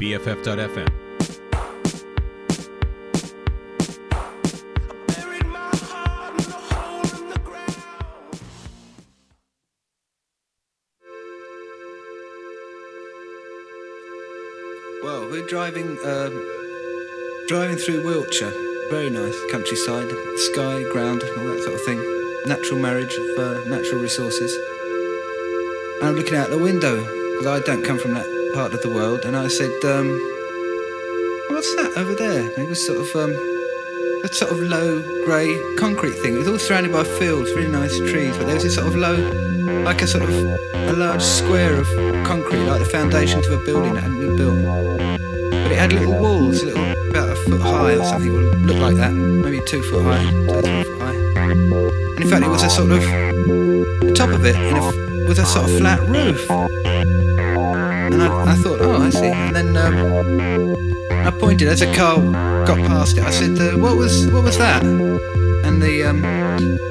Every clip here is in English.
BFF.FM. Well, we're driving um, driving through Wiltshire. Very nice countryside, sky, ground, all that sort of thing. Natural marriage of uh, natural resources. And I'm looking out the window because I don't come from that part of the world, and I said, um, "What's that over there?" And it was sort of um, a sort of low grey concrete thing. It was all surrounded by fields, really nice trees, but there was this sort of low, like a sort of a large square of concrete, like the foundations of a building that hadn't been built. But it had little walls, little about a foot high or something, or looked like that, maybe two foot high, two three foot high. And in fact, it was a sort of the top of it in a, f- was a sort of flat roof. And I, I thought, oh, I see. And then um, I pointed as a car got past it. I said, uh, "What was what was that?" And the um,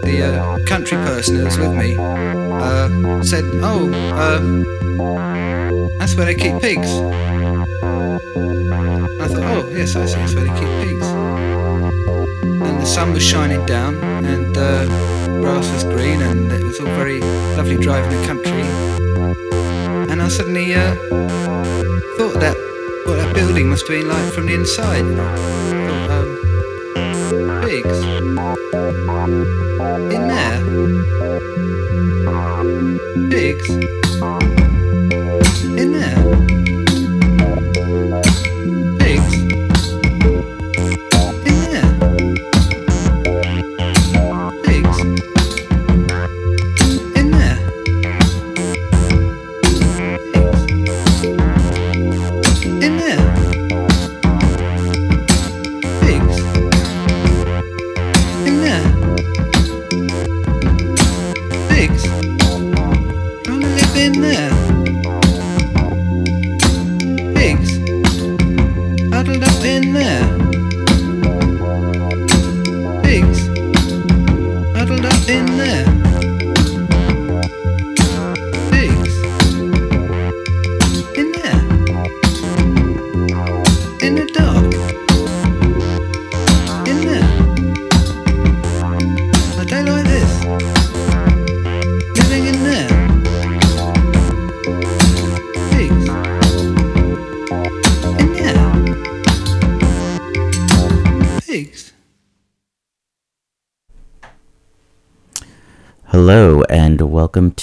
the uh, country person who was with me uh, said, "Oh, uh, that's where they keep pigs." I thought, "Oh, yes, I see. That's where they keep pigs." And the sun was shining down, and uh, grass was green, and it was all very lovely driving the country. I suddenly uh, thought that what that building must have been like from the inside. You? Thought, um, in there. Pigs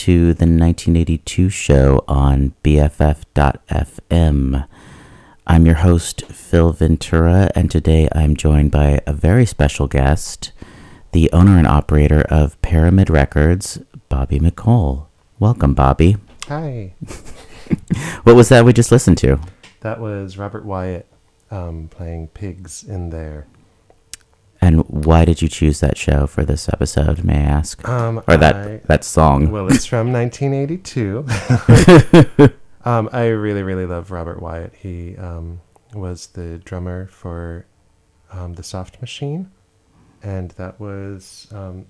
to the 1982 show on BFF.FM. I'm your host, Phil Ventura, and today I'm joined by a very special guest, the owner and operator of Pyramid Records, Bobby McCole. Welcome, Bobby. Hi. What was that we just listened to? That was Robert Wyatt um, playing pigs in there. And why did you choose that show for this episode, may I ask? Um, or that, I- that song? Well, it's from 1982. um, I really, really love Robert Wyatt. He um, was the drummer for um, the Soft Machine, and that was um,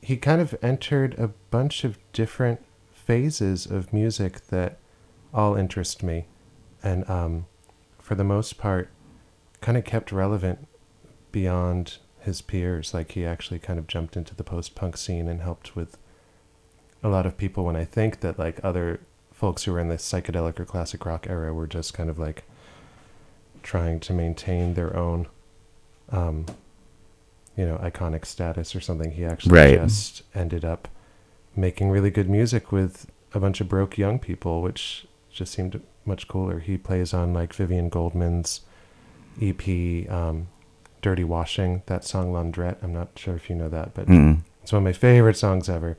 he kind of entered a bunch of different phases of music that all interest me, and um, for the most part, kind of kept relevant beyond his peers. Like he actually kind of jumped into the post-punk scene and helped with a lot of people when I think that like other folks who were in the psychedelic or classic rock era were just kind of like trying to maintain their own um you know iconic status or something he actually Right. just ended up making really good music with a bunch of broke young people which just seemed much cooler he plays on like Vivien Goldman's EP um Dirty Washing that song Laundrette I'm not sure if you know that but Mm. it's one of my favorite songs ever.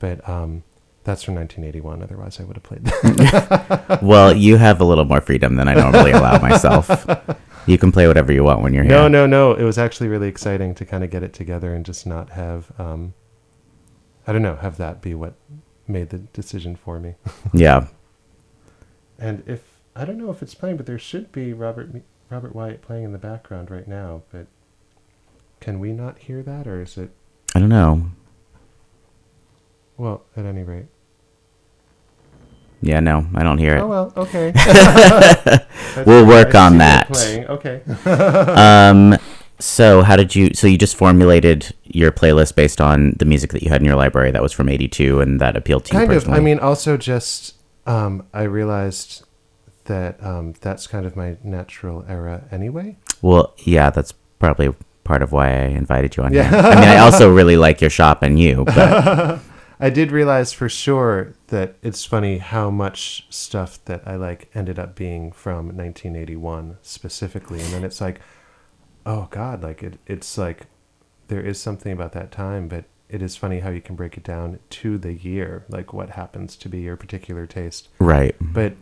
But um, that's from 1981. Otherwise, I would have played that. Well, you have a little more freedom than I normally allow myself. You can play whatever you want when you're here. no, no, no. It was actually really exciting to kind of get it together and just not have, um, I don't know, have that be what made the decision for me. Yeah. And if I don't know if it's playing, but there should be Robert Robert Wyatt playing in the background right now. But can we not hear that, or is it? I don't know. Well, at any rate. Yeah, no, I don't hear it. Oh well, okay. We'll work I on that. Okay. Um, so how did you? So you just formulated your playlist based on the music that you had in your library that was from '82, and that appealed to you kind of. personally. I mean, also just um, I realized that um, that's kind of my natural era anyway. well, yeah, that's probably part of why I invited you on Yeah. here. I mean, I also really like your shop and you, but I did realize for sure that it's funny how much stuff that I like ended up being from 1981 specifically, and then it's like, oh God, like it, it's like there is something about that time, but it is funny how you can break it down to the year, like what happens to be your particular taste. right. But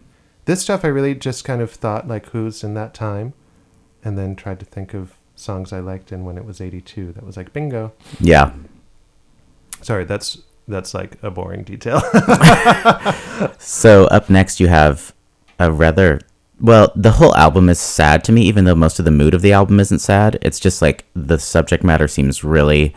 this stuff, I really just kind of thought like who's in that time, and then tried to think of songs I liked and when it was 82. That was like bingo. Yeah. Sorry, that's that's like a boring detail. So up next, you have a rather well. The whole album is sad to me, even though most of the mood of the album isn't sad. It's just like the subject matter seems really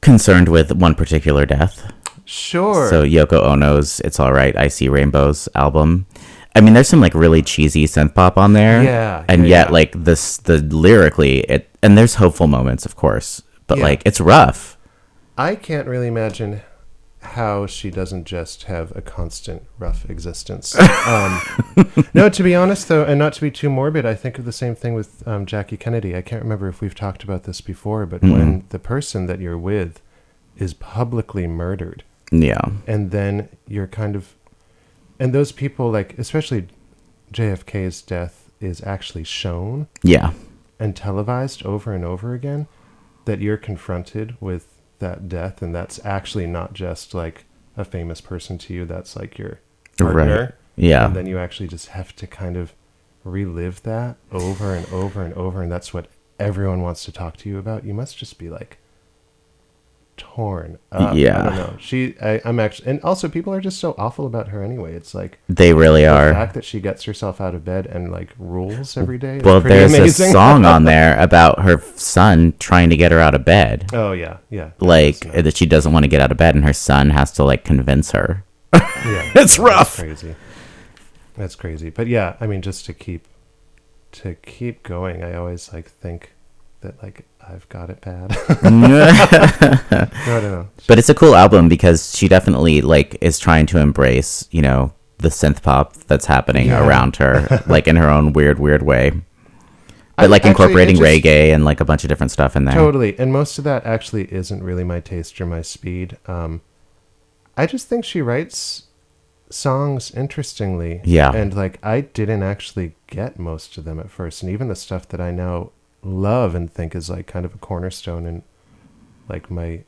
concerned with one particular death. sure. So Yoko Ono's "It's All Right, I See Rainbows" album. I mean, there's some like really cheesy synth pop on there. Yeah, and yeah, yet yeah. like this, the lyrically, it and there's hopeful moments, of course, but Yeah. like it's rough. I can't really imagine how she doesn't just have a constant rough existence. um, no, to be honest, though, and not to be too morbid, I think of the same thing with um, Jackie Kennedy. I can't remember if we've talked about this before, but when the person that you're with is publicly murdered, Yeah, and then you're kind of, and those people, like, especially JFK's death, is actually shown yeah, and televised over and over again that you're confronted with that death and that's actually not just like a famous person to you that's like your partner. Right. Yeah, and then you actually just have to kind of relive that over and over and over and that's what everyone wants to talk to you about. You must just be like torn up. Yeah. I don't know. She, I, I'm actually, and also people are just so awful about her anyway. It's like they really the are. The fact that she gets herself out of bed and like rules every day. Well, there's amazing. a song on there about her son trying to get her out of bed. oh yeah, yeah. Like That's uh, that she doesn't want to get out of bed, and her son has to like convince her. yeah, It's rough. Crazy. That's crazy. But yeah, I mean, just to keep to keep going, I always like think that like I've got it bad. no, I don't. But it's a cool album because she definitely like is trying to embrace, you know, the synth pop that's happening Yeah. around her, like in her own weird, weird way. But I- like actually, incorporating just- reggae and like a bunch of different stuff in there. Totally, and most of that actually isn't really my taste or my speed. Um, I just think she writes songs interestingly. Yeah. and like I didn't actually get most of them at first, and even the stuff that I now love and think is like kind of a cornerstone and like my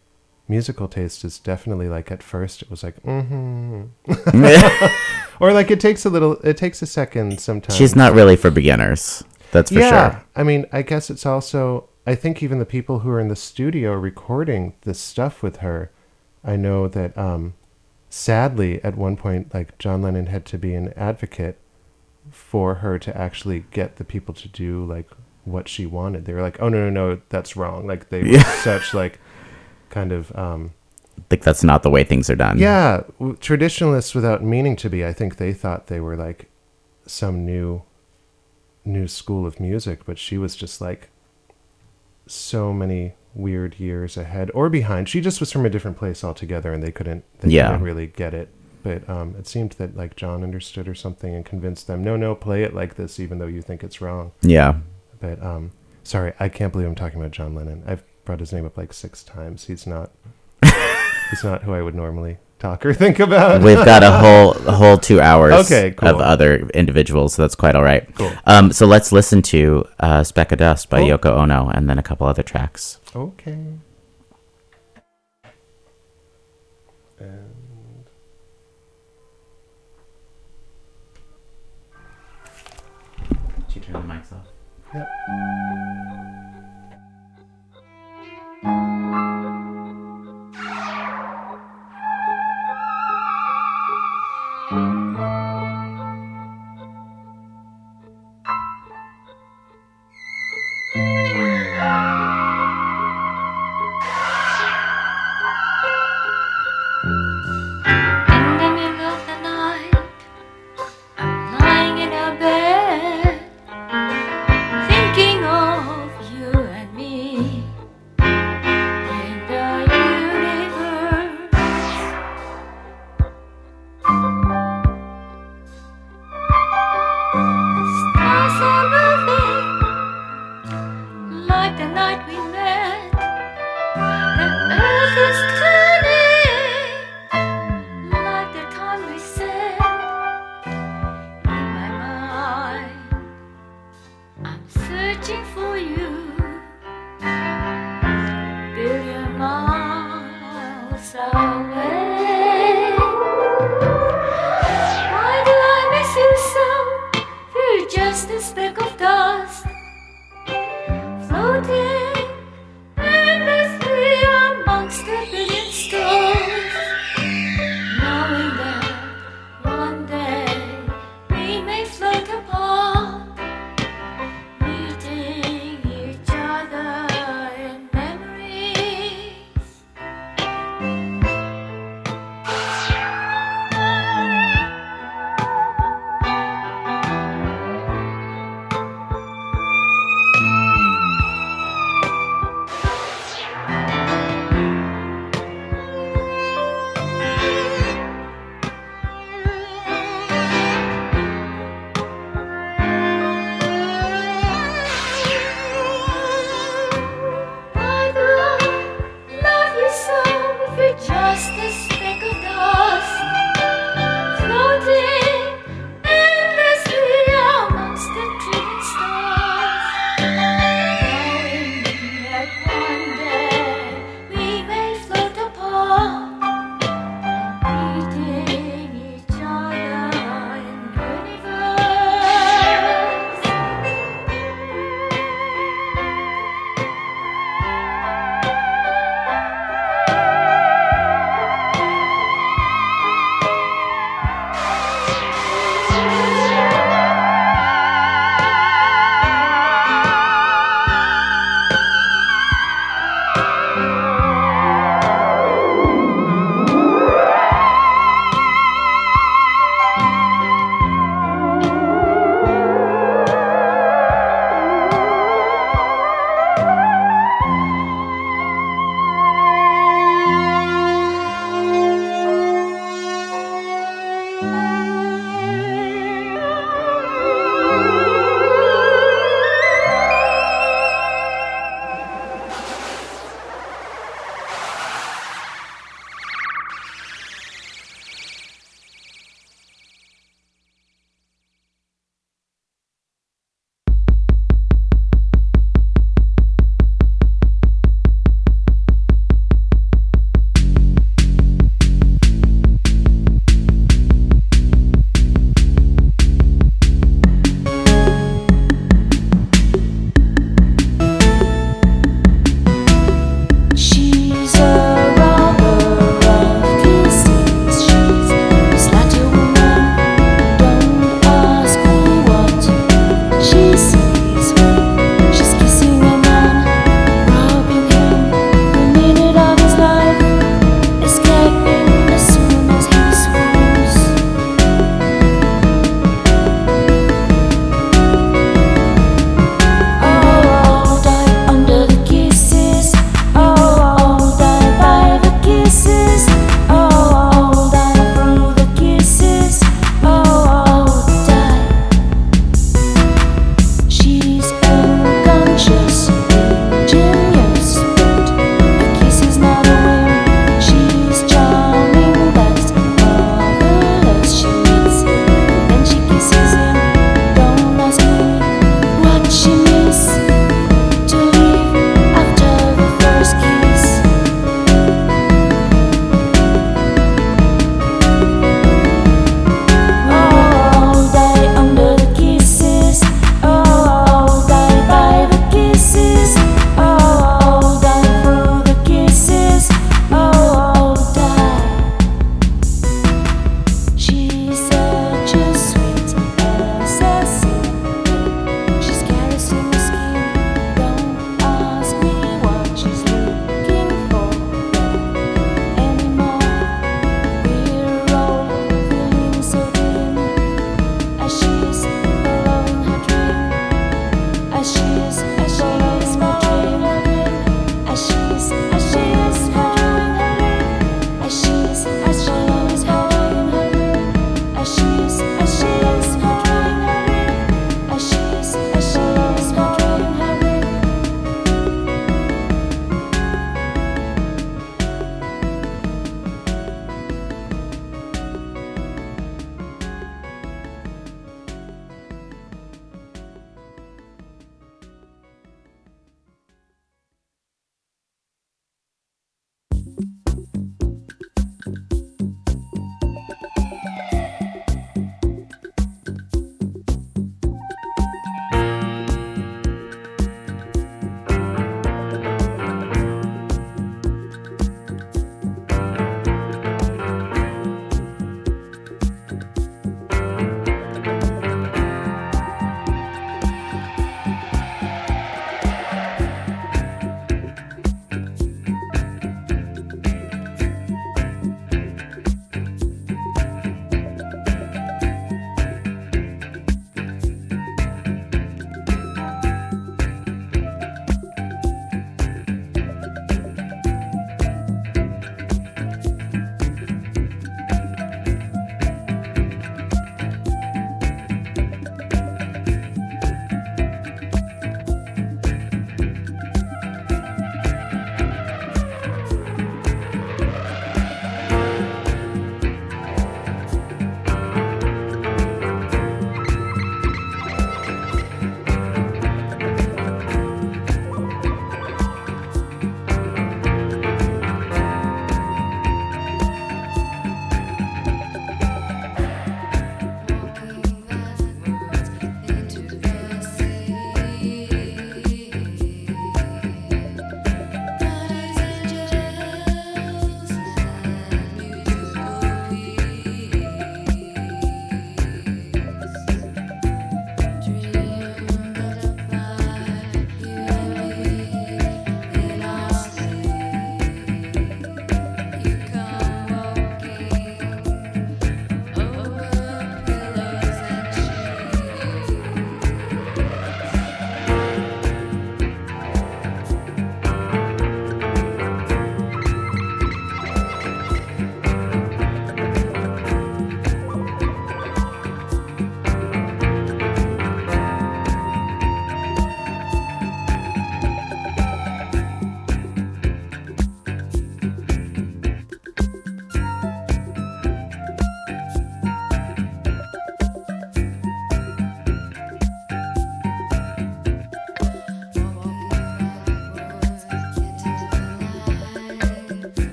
musical taste is definitely like at first it was like mm-hmm or like it takes a little it takes a second sometimes She's not really for beginners. That's for yeah, sure. I mean, I guess it's also. I think even the people who are in the studio recording this stuff with her, I know that. um Sadly, at one point, like John Lennon had to be an advocate for her to actually get the people to do like what she wanted. They were like, "Oh no, no, no, that's wrong." Like they were Yeah. such like kind of um Like that's not the way things are done. yeah, traditionalists without meaning to be. I think they thought they were like some new new school of music, but she was just like so many weird years ahead or behind. She just was from a different place altogether and they couldn't they Yeah. couldn't really get it. But um, it seemed that like John understood or something and convinced them, no, no, play it like this, even though you think it's wrong. Yeah. But um, sorry, I can't believe I'm talking about John Lennon. I've brought his name up like six times. He's not. he's not who I would normally talk or think about. We've got a whole a whole two hours Okay, cool. of other individuals, so that's quite all right. Cool. Um, so let's listen to uh, "Speck of Dust" by Oh. Yoko Ono, and then a couple other tracks. Okay. And Did you turn the mics off? Yep. In the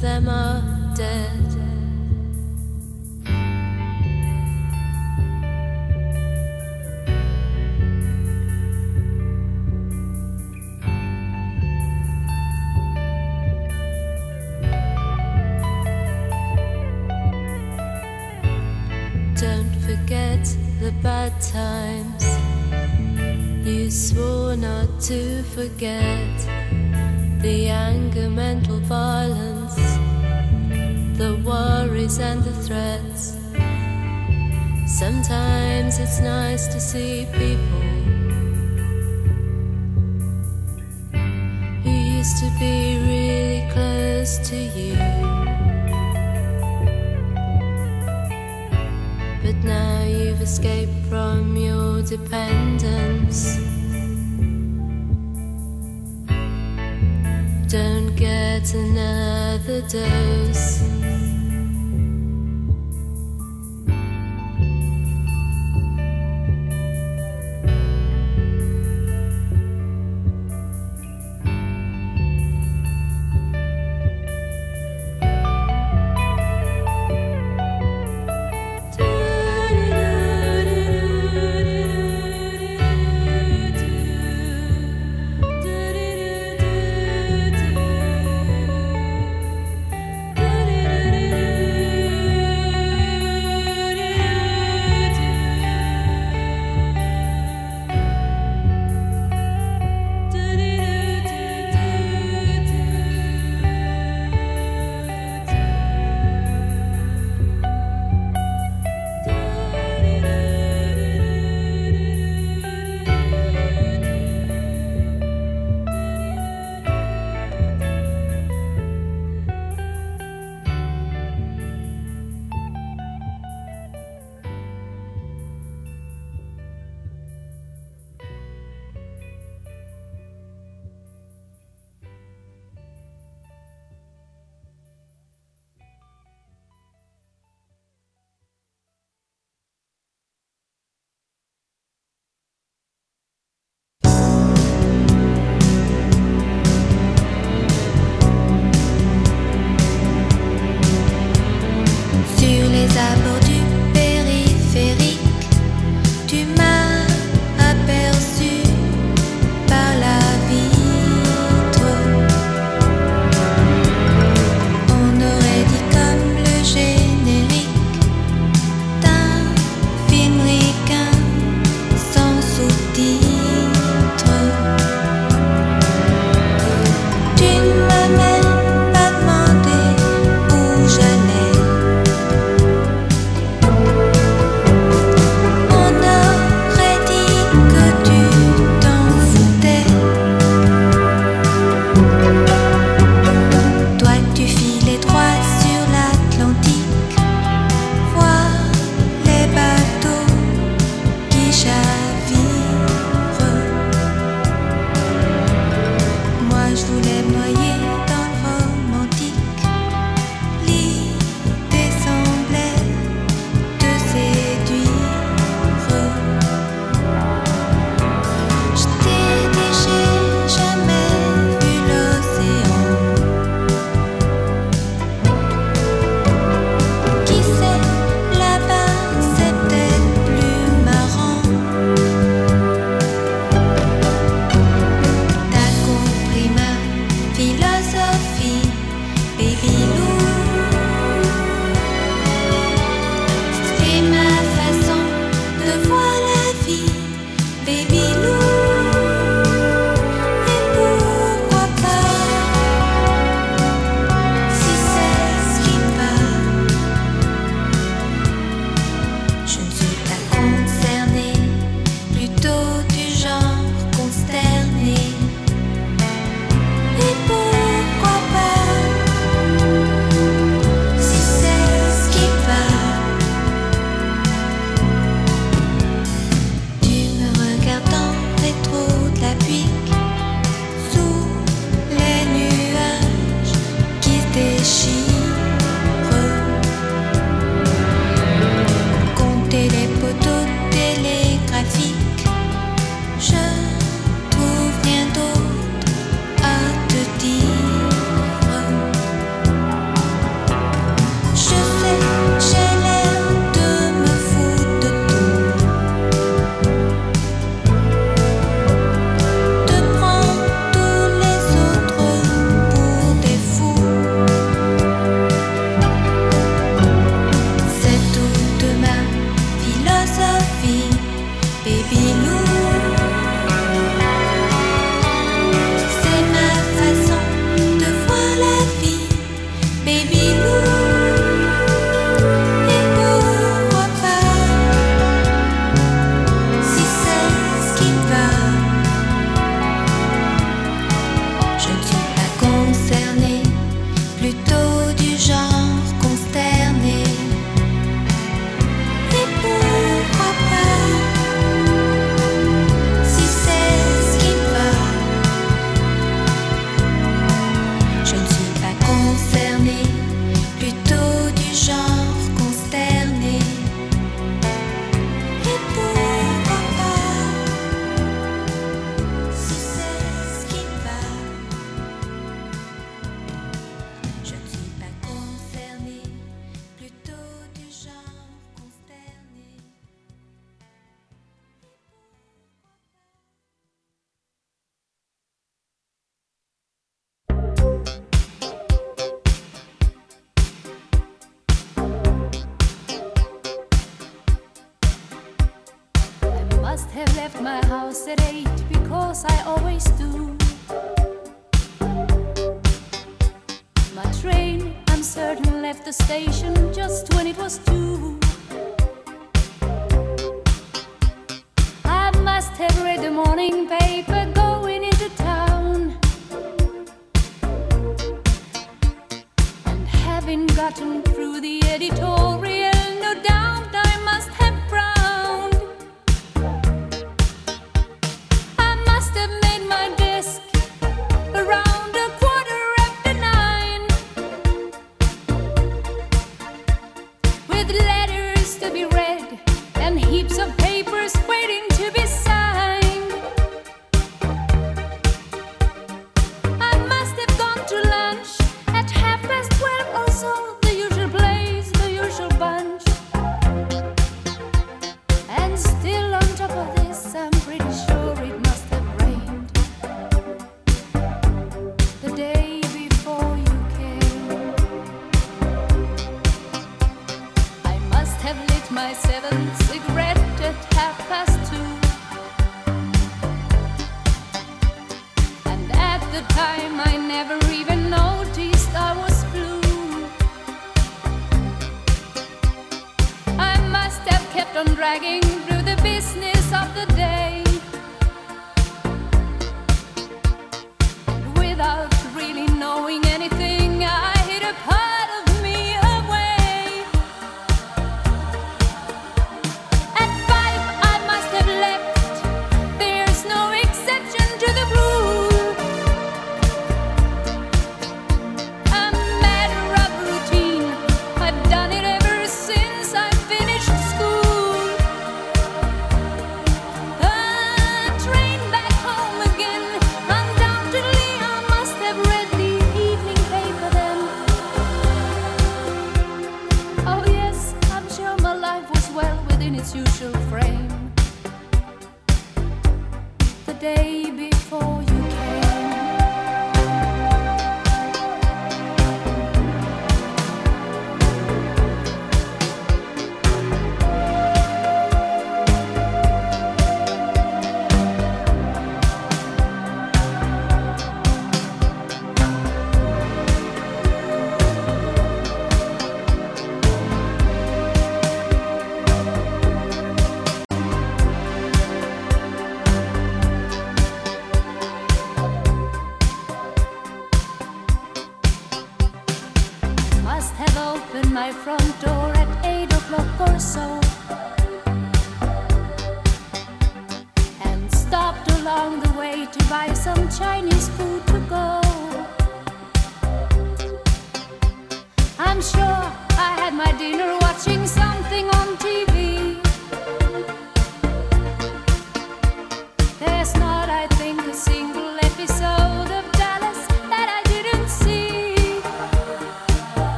them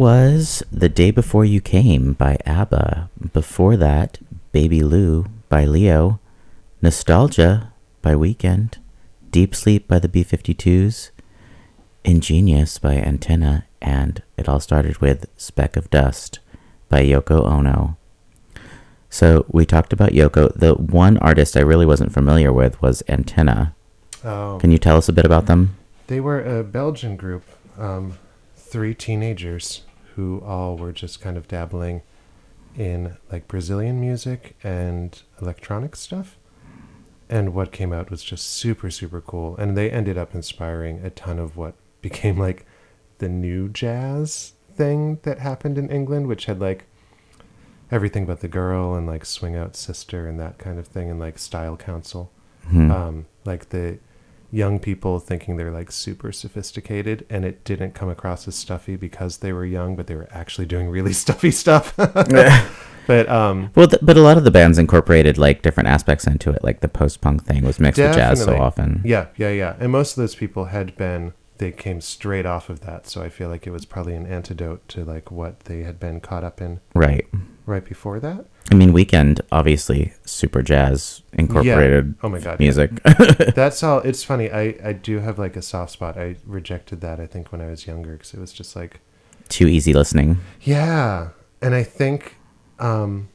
was The Day Before You Came by ABBA. Before that, Baby Lou by Lio, Nostalgia by Weekend, Deep Sleep by the B 52s, Ingenuous by Antena, and it all started with Speck of Dust by Yoko Ono. So we talked about Yoko. The one artist I really wasn't familiar with was Antena. Oh, Can you tell us a bit about them? they were a Belgian group, um, three teenagers who all were just kind of dabbling in like Brazilian music and electronic stuff. And what came out was just super, super cool. And they ended up inspiring a ton of what became like the new jazz thing that happened in England, which had like everything but the girl and like swing out sister and that kind of thing and like style council Hmm. um, like the young people thinking they're like super sophisticated and it didn't come across as stuffy because they were young but they were actually doing really stuffy stuff. But um Well, th- but a lot of the bands incorporated like different aspects into it, like the post-punk thing was mixed with jazz so often. yeah yeah yeah. And most of those people had been they came straight off of that so i feel like it was probably an antidote to like what they had been caught up in Right. right before that I mean, Weekend obviously super jazz incorporated oh my God, yeah. music. that's all it's funny i i do have like a soft spot i rejected that i think when i was younger because it was just like Too easy listening. Yeah, and I think, um,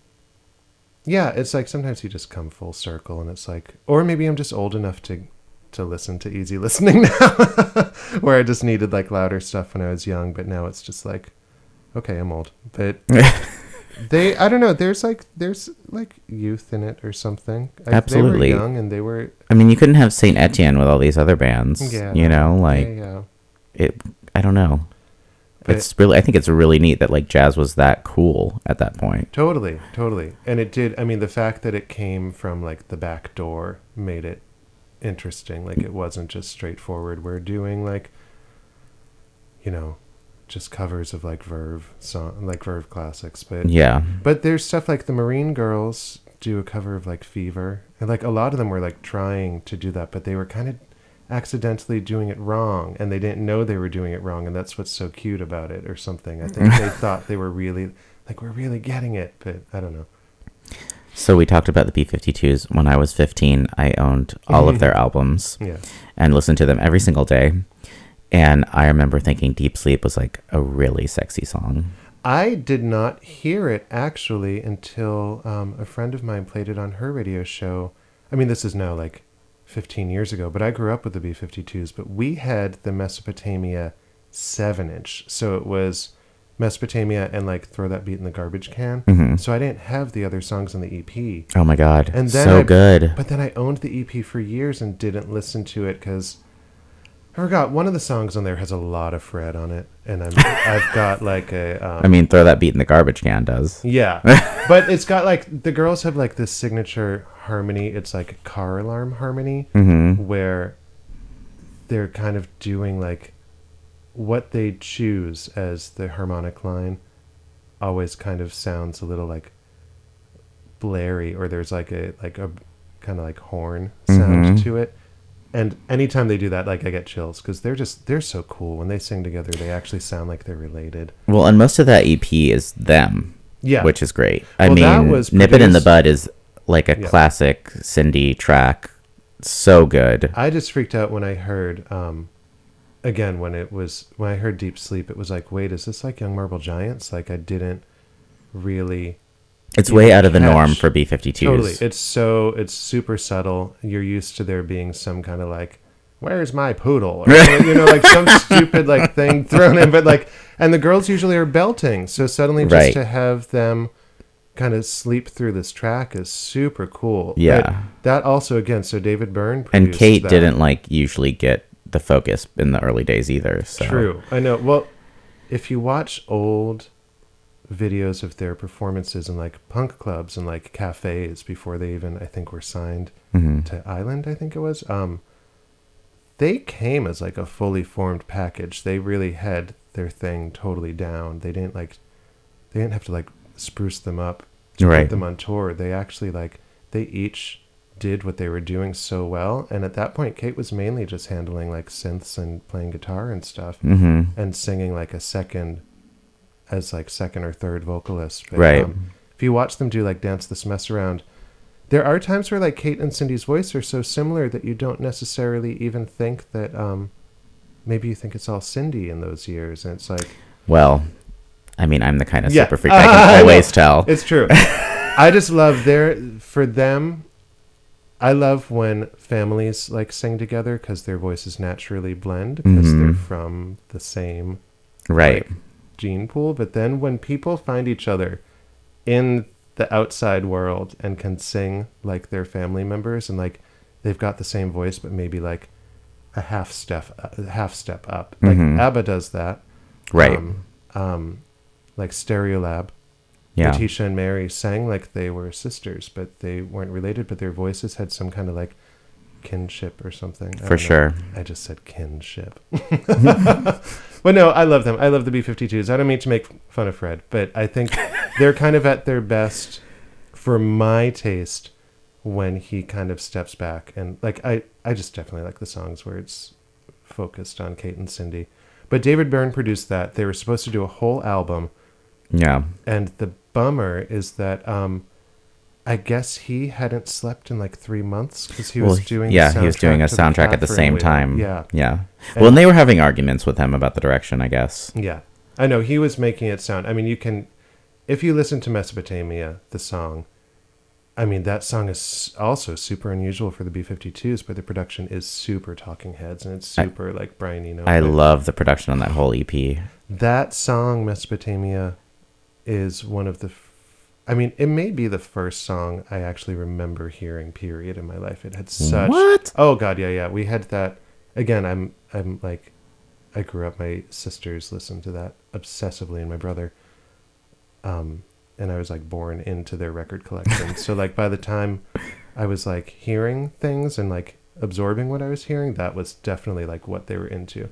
yeah, it's like sometimes you just come full circle, and it's like, or maybe I'm just old enough to to listen to easy listening now, where I just needed like louder stuff when I was young, but now it's just like, okay, I'm old, but they, I don't know, there's like there's like youth in it or something. I, Absolutely. they were young and they were, I mean, you couldn't have Saint Etienne with all these other bands. yeah, You know, like yeah, yeah. it. I don't know. But- it's really. I think it's really neat that like jazz was that cool at that point. Totally, totally. And it did, I mean, the fact that it came from like the back door made it interesting. Like it wasn't just straightforward. We're doing like, you know, just covers of like Verve song, like Verve classics. But Yeah. but there's stuff like the Marine Girls do a cover of like Fever, and like a lot of them were like trying to do that, but they were kind of accidentally doing it wrong, and they didn't know they were doing it wrong, and that's what's so cute about it, or something. I think they thought they were really like we're really getting it, but I don't know. So we talked about the B52s. When I was 15, I owned all of their albums Yeah, and listened to them every single day. And I remember thinking Deep Sleep was like a really sexy song. I did not hear it actually until um, a friend of mine played it on her radio show. I mean, this is now like 15 years ago, but I grew up with the B 52s. But we had the Mesopotamia 7 inch. So it was Mesopotamia and like Throw That Beat in the Garbage Can. Mhm. So I didn't have the other songs on the EP. Oh my god. And then so I- good. But then I owned the EP for years and didn't listen to it because I forgot one of the songs on there has a lot of Fred on it, and I'm I've got like a um, I mean, throw that beat in the garbage can does. yeah, but it's got like the girls have like this signature harmony. It's like a car alarm harmony Mm-hmm. where they're kind of doing like what they choose as the harmonic line always kind of sounds a little like blary or there's like a like a kind of like horn sound Mhm. to it and anytime they do that like i get chills because they're just they're so cool when they sing together they actually sound like they're related Well, and most of that EP is them, yeah which is great. I Well, that mean, was Nip It in the Bud is like a Yeah. classic Cindy track. So good. I just freaked out when I heard, um, again, when it was, when I heard Deep Sleep, it was like, wait, is this like Young Marble Giants? Like, I didn't really. It's way out of the norm for B52s. Totally. It's so, it's super subtle. You're used to there being some kind of like, where's my poodle? Or, you know, like some stupid like thing thrown in, but like, and the girls usually are belting. So suddenly just Right. to have them kind of sleep through this track is super cool. But Yeah. that also, again, so David Byrne and Kate that. didn't like usually get the focus in the early days either. So. True. I know. Well, if you watch old videos of their performances in like punk clubs and like cafes before they even I think were signed hmm to Island, I think it was. Um they came as like a fully formed package. They really had their thing totally down. They didn't like they didn't have to like spruce them up to Right. put them on tour. They actually like they each did what they were doing so well. And at that point Kate was mainly just handling like synths and playing guitar and stuff hmm and singing like a second as like second or third vocalist. But, Right. Um, if you watch them do like Dance This Mess Around, there are times where like Kate and Cindy's voice are so similar that you don't necessarily even think that um, maybe you think it's all Cindy in those years, and it's like Well, I mean, I'm the kind of Yeah. super freak I can always tell. it's true. I just love their for them. I love when families like sing together because their voices naturally blend because they're Mhm. from the same Right. like, gene pool. But then when people find each other in the outside world and can sing like their family members and like they've got the same voice but maybe like a half step a half step up. Like Mhm. ABBA does that. Right. Um, um, like Stereolab. yeah. Letitia and Mary sang like they were sisters, but they weren't related, but their voices had some kind of like kinship or something. For don't know. sure. I just said kinship. but no, I love them. I love the B 52s. I don't mean to make fun of Fred, but I think they're kind of at their best for my taste when he kind of steps back. And like, I, I just definitely like the songs where it's focused on Kate and Cindy. But David Byrne produced that. They were supposed to do a whole album Yeah. and the bummer is that um I guess he hadn't slept in like three months because he was doing the yeah, he was doing a soundtrack soundtrack at the same Wheel. time. Yeah, Yeah. And- Well, and they were having arguments with him about the direction, I guess. yeah. I know he was making it sound. I mean, you can if you listen to Mesopotamia, the song. I mean, that song is also super unusual for the B52s, but the production is super Talking Heads and it's I- super like Brian Eno. I love the production on that whole EP. that song Mesopotamia is one of the I mean, it may be the first song I actually remember hearing period in my life. It had such What? Oh god, yeah, yeah. We had that again, I'm I'm like I grew up my sisters listened to that obsessively and my brother um and I was like born into their record collection. so like by the time I was like hearing things and like absorbing what I was hearing, that was definitely like what they were into.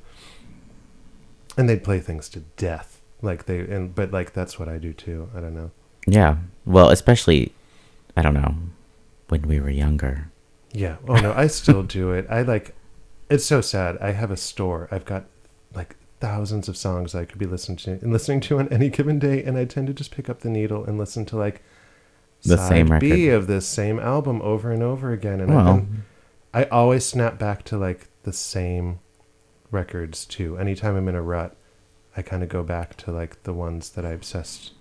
And they'd play things to death. Like they and but like that's what I do too. I don't know. Yeah. Well, especially, I don't know, when we were younger. Yeah. Oh no, I still do it. I like it's so sad. I have a store. I've got like thousands of songs I could be listening to and listening to on any given day and I tend to just pick up the needle and listen to like The same B record. of this same album over and over again and Well- been, I always snap back to like the same records too. Anytime I'm in a rut, I kind of go back to like the ones that I obsessed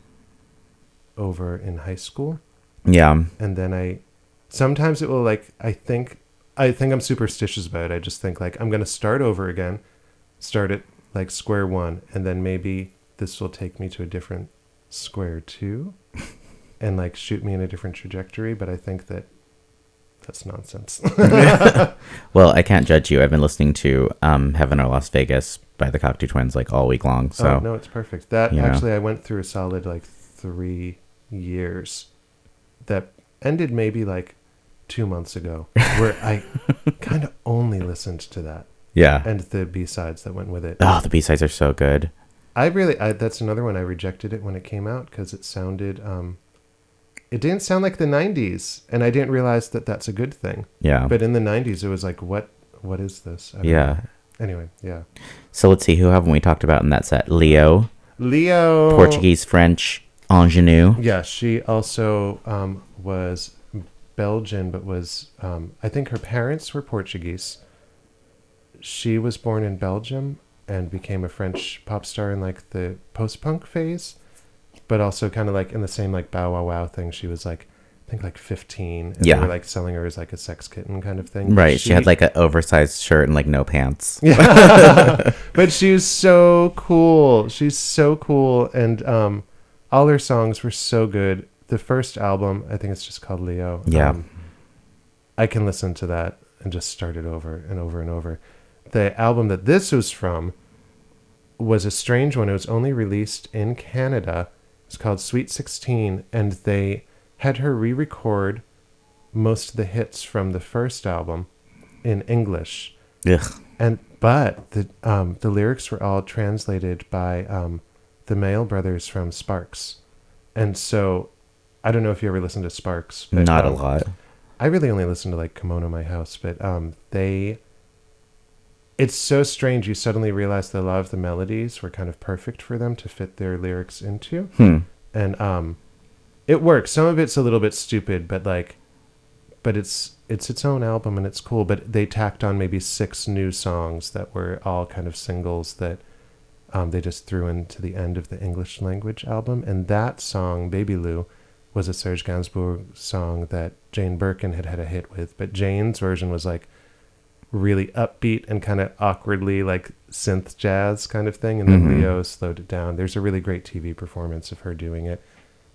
over in high school Yeah. and then I sometimes it will like I think I think I'm superstitious about it. I just think like I'm gonna start over again, start at like square one, and then maybe this will take me to a different square two, and like shoot me in a different trajectory. But I think that that's nonsense. Well, I can't judge you. I've been listening to um, Heaven or Las Vegas by the Cocteau Twins like all week long. So oh no, it's perfect. That actually I went through a solid like three years that ended maybe like two months ago where I kind of only listened to that. yeah. and the B sides that went with it. Oh, the B sides are so good. I really, I, that's another one. I rejected it when it came out because it sounded, um, it didn't sound like the '90s, and I didn't realize that that's a good thing. Yeah. But in the '90s, it was like, what, what is this? Yeah. know. Anyway, yeah. So let's see. Who haven't we talked about in that set? Lio, Lio, Portuguese, French, ingenue. Yeah, she also um, was Belgian, but was um, I think her parents were Portuguese. She was born in Belgium and became a French pop star in like the post punk phase, but also kind of like in the same like bow wow wow thing. She was like I think like fifteen, and Yeah. they were like selling her as like a sex kitten kind of thing. Right. She, had like an oversized shirt and like no pants. Yeah. but she was so cool. She's so cool. And um, all her songs were so good. The first album, I think it's just called Lio. Yeah. Um, I can listen to that and just start it over and over and over. The album that this was from was a strange one. It was only released in Canada. It's called Suite 16. And they had her re record most of the hits from the first album in English Ugh. and but the um, the lyrics were all translated by um, the Mael brothers from Sparks, and so I don't know if you ever listened to Sparks. But, Not a um, lot. I really only listen to like Kimono My House, but um, they. it's so strange. You suddenly realize that a lot of the melodies were kind of perfect for them to fit their lyrics into, Hmm. and um, it works. Some of it's a little bit stupid, but like, but it's it's its own album and it's cool. But they tacked on maybe six new songs that were all kind of singles that um, they just threw into the end of the English language album. And that song, Baby Lou, was a Serge Gainsbourg song that Jane Birkin had had a hit with. But Jane's version was like really upbeat and kind of awkwardly like synth jazz kind of thing. And then Mhm. Lio slowed it down. There's a really great TV performance of her doing it.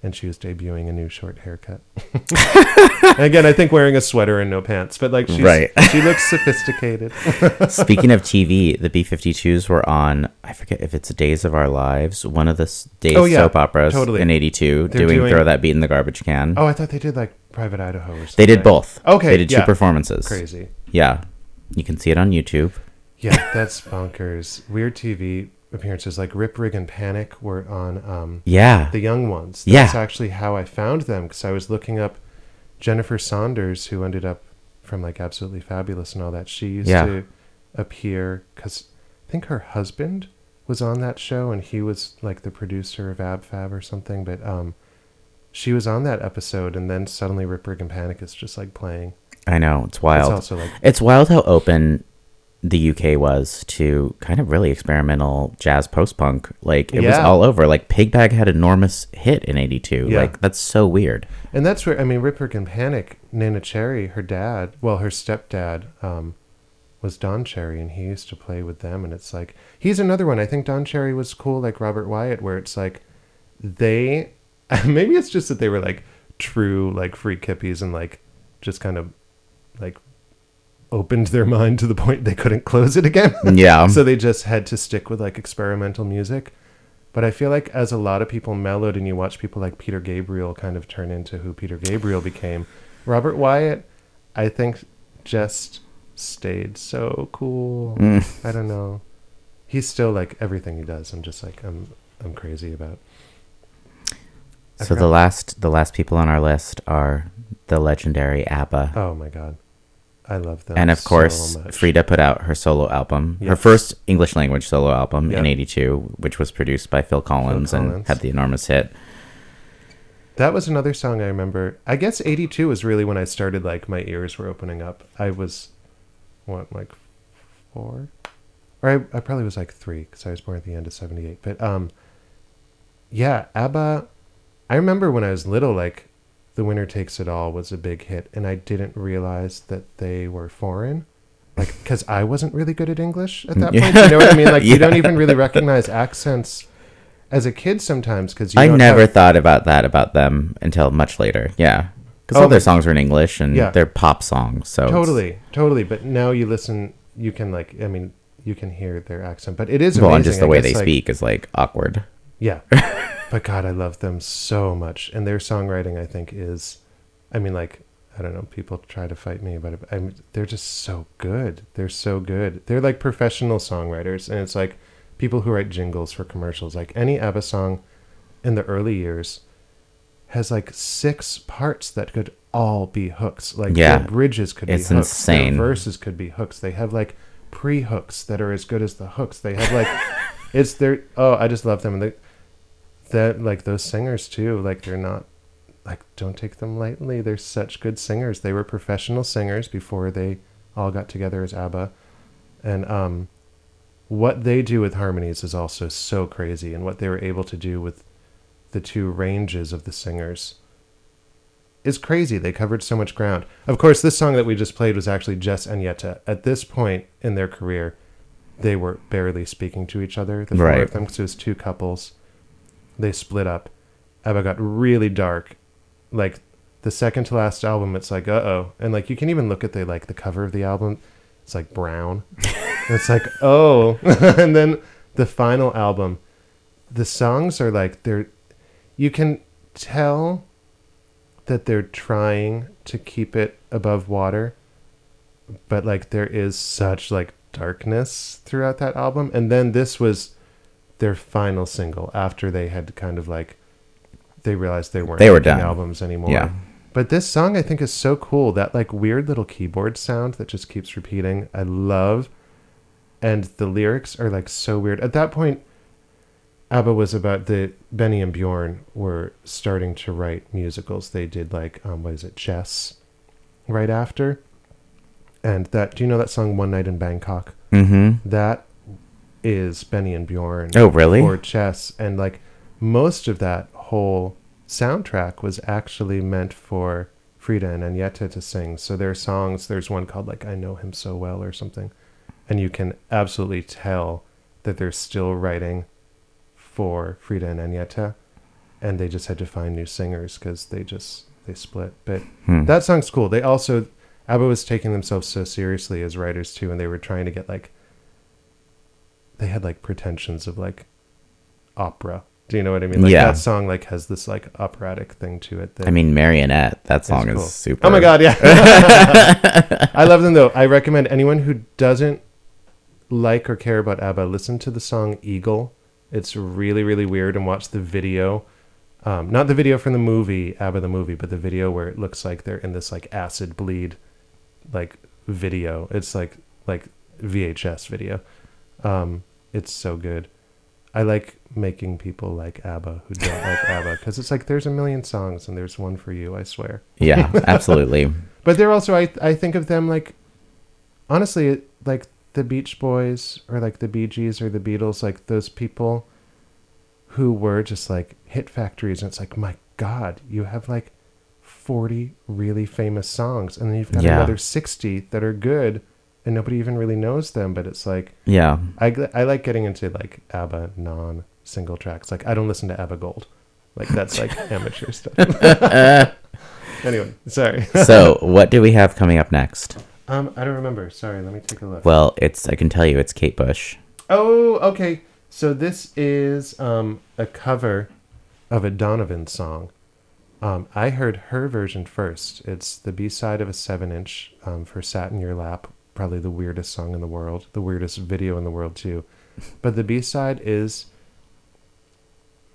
And she was debuting a new short haircut. again, I think wearing a sweater and no pants, but like she's, Right. she looks sophisticated. Speaking of TV, the B 52s were on, I forget if it's Days of Our Lives, one of the Days Oh, yeah, soap operas totally. in 82, doing, doing- Throw That Beat in the Garbage Can. Oh, I thought they did like Private Idaho or something. they did both. Okay, They did two performances. Crazy. Yeah. You can see it on YouTube. Yeah, that's bonkers. Weird TV appearances like Rip Rig and Panic were on um, Yeah. the young ones. Yeah. That's actually how I found them because I was looking up Jennifer Saunders, who ended up from like Absolutely Fabulous and all that. She used Yeah. to appear because I think her husband was on that show and he was like the producer of Ab Fab or something. But um, she was on that episode and then suddenly Rip Rig and Panic is just like playing. I know. It's It's wild. also like It's wild how open the UK was to kind of really experimental jazz post punk. Like it was all over. Like Pig Bag had enormous hit in '82. Yeah. Like that's so weird. And that's where I mean, Rip Rig and Panic. Neneh Cherry, her dad, well, her stepdad, um, was Don Cherry, and he used to play with them. And it's like he's another one. I think Don Cherry was cool, like Robert Wyatt, where it's like they, maybe it's just that they were like true like freak kippies and like just kind of like opened their mind to the point they couldn't close it again. Yeah. so they just had to stick with like experimental music. But I feel like as a lot of people mellowed and you watch people like Peter Gabriel kind of turn into who Peter Gabriel became, Robert Wyatt, I think just stayed so cool. Mm. I don't know. He's still like everything he does. I'm just like I'm I'm crazy about. I So the last the last people on our list are the legendary ABBA. Oh my god. I love them. and of so course, much. Frida put out her solo album, her first English language solo album in '82, which was produced by Phil Collins, and Collins. had the enormous hit. That was another song I remember. I guess 82 was really when I started like my ears were opening up. I was what like 4 or I, I probably was like 3 cuz I was born at the end of 78. But um yeah, ABBA I remember when I was little like The Winner Takes It All was a big hit and I didn't realize that they were foreign. Like cuz I wasn't really good at English at that mm. point. You know what I mean? Like you don't even really recognize accents as a kid sometimes you I never have- thought about that about them until much later. Yeah, because Oh, all their songs are in English and Yeah. they're pop songs. So it's- totally totally but now you listen you can like i mean you can hear their accent but it is well, amazing. and just the I way guess, they like- speak is like awkward. yeah but god i love them so much. And their songwriting i think is i mean like i don't know people try to fight me but I mean, they're just so good. They're so good. They're like professional songwriters. And it's like people who write jingles for commercials. Like any abba song in the early years has like six parts that could all be hooks. Like Yeah. their bridges could It's be hooks insane. their verses could be hooks. They have like pre-hooks that are as good as the hooks. They have like it's their oh i just love them. And they that like those singers too like they're not like don't take them lightly. They're such good singers. They were professional singers before they all got together as abba. And um what they do with harmonies is also so crazy. And what they were able to do with the two ranges of the singers is crazy. They covered so much ground. Of course this song that we just played was actually just Agnetha. At this point in their career they were barely speaking to each other the four Right. of them because it was two couples they split up. Abba got really dark. Like the second to last album it's like uh-oh. And like you can even look at the like the cover of the album. It's like brown. It's like oh. And then the final album. The songs are like they're you can tell that they're trying to keep it above water but like there is such like darkness throughout that album. And then this was their final single after they had kind of like they realized they weren't They were done. albums anymore Yeah. but this song I think is so cool. That like weird little keyboard sound that just keeps repeating. I love and the lyrics are like so weird. At that point, ABBA was about the Benny and Bjorn were starting to write musicals. They did like um, what is it, Chess, right after, and that. Do you know that song "One Night in Bangkok"? Mm-hmm. That is Benny and Bjorn. Oh, really? For chess, and like most of that whole soundtrack was actually meant for Frida and Agnetha to sing. So their songs, there's one called like "I Know Him So Well" or something, and you can absolutely tell that they're still writing for Frida and Agnetha, and they just had to find new singers because they just they split. But Hmm. that song's cool. They also ABBA was taking themselves so seriously as writers too, and they were trying to get like they had like pretensions of like opera. Do you know what I mean? Like Yeah. that song like has this like operatic thing to it. I mean, Marionette. That song cool. is super. Oh my god, yeah. I love them though. I recommend anyone who doesn't like or care about ABBA, listen to the song Eagle. It's really, really weird and watch the video. Um, not the video from the movie, ABBA the movie, but the video where it looks like they're in this like acid bleed like video. It's like like VHS video. Um, it's so good. I like making people like ABBA who don't like ABBA because it's like there's a million songs and there's one for you. I swear. Yeah, absolutely. But they're also I I think of them like honestly like the Beach Boys or like the Bee Gees or the Beatles like those people who were just like hit factories and it's like my god you have like 40 really famous songs and then you've got Yeah. another 60 that are good and nobody even really knows them but it's like Yeah. I, I like getting into like ABBA non single tracks like I don't listen to ABBA Gold like that's like amateur stuff anyway sorry So, what do we have coming up next? Um, I don't remember. Sorry, let me take a look. Well, it's I can tell you it's Kate Bush. oh, okay. So this is um a cover of a Donovan song. Um, I heard her version first. It's the B side of a seven inch um, for "Sat in Your Lap." Probably the weirdest song in the world, the weirdest video in the world too. But the B side is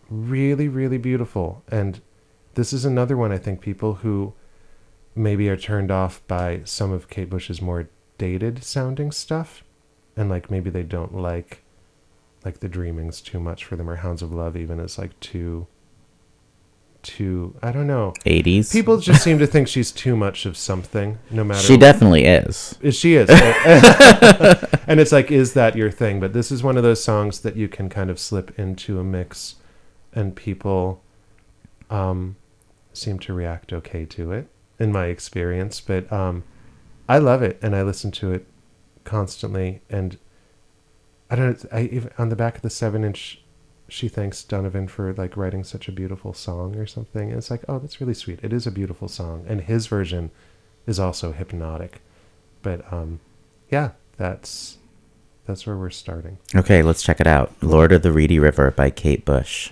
really, really beautiful, and this is another one. I think people who maybe are turned off by some of Kate Bush's more dated sounding stuff and like maybe they don't like like the dreamings too much for them or hounds of love even is like too too i don't know. 80s. people just seem to think she's too much of something no matter She definitely is. is she is. And it's like is that your thing? But this is one of those songs that you can kind of slip into a mix and people um seem to react okay to it in my experience. But um i love it and i listen to it constantly and i don't i even on the back of the seven inch she thanks donovan for like writing such a beautiful song or something. And it's like oh that's really sweet. It is a beautiful song. And his version is also hypnotic. But um yeah that's that's where we're starting. Okay, let's check it out. Lord of the Reedy River by Kate Bush.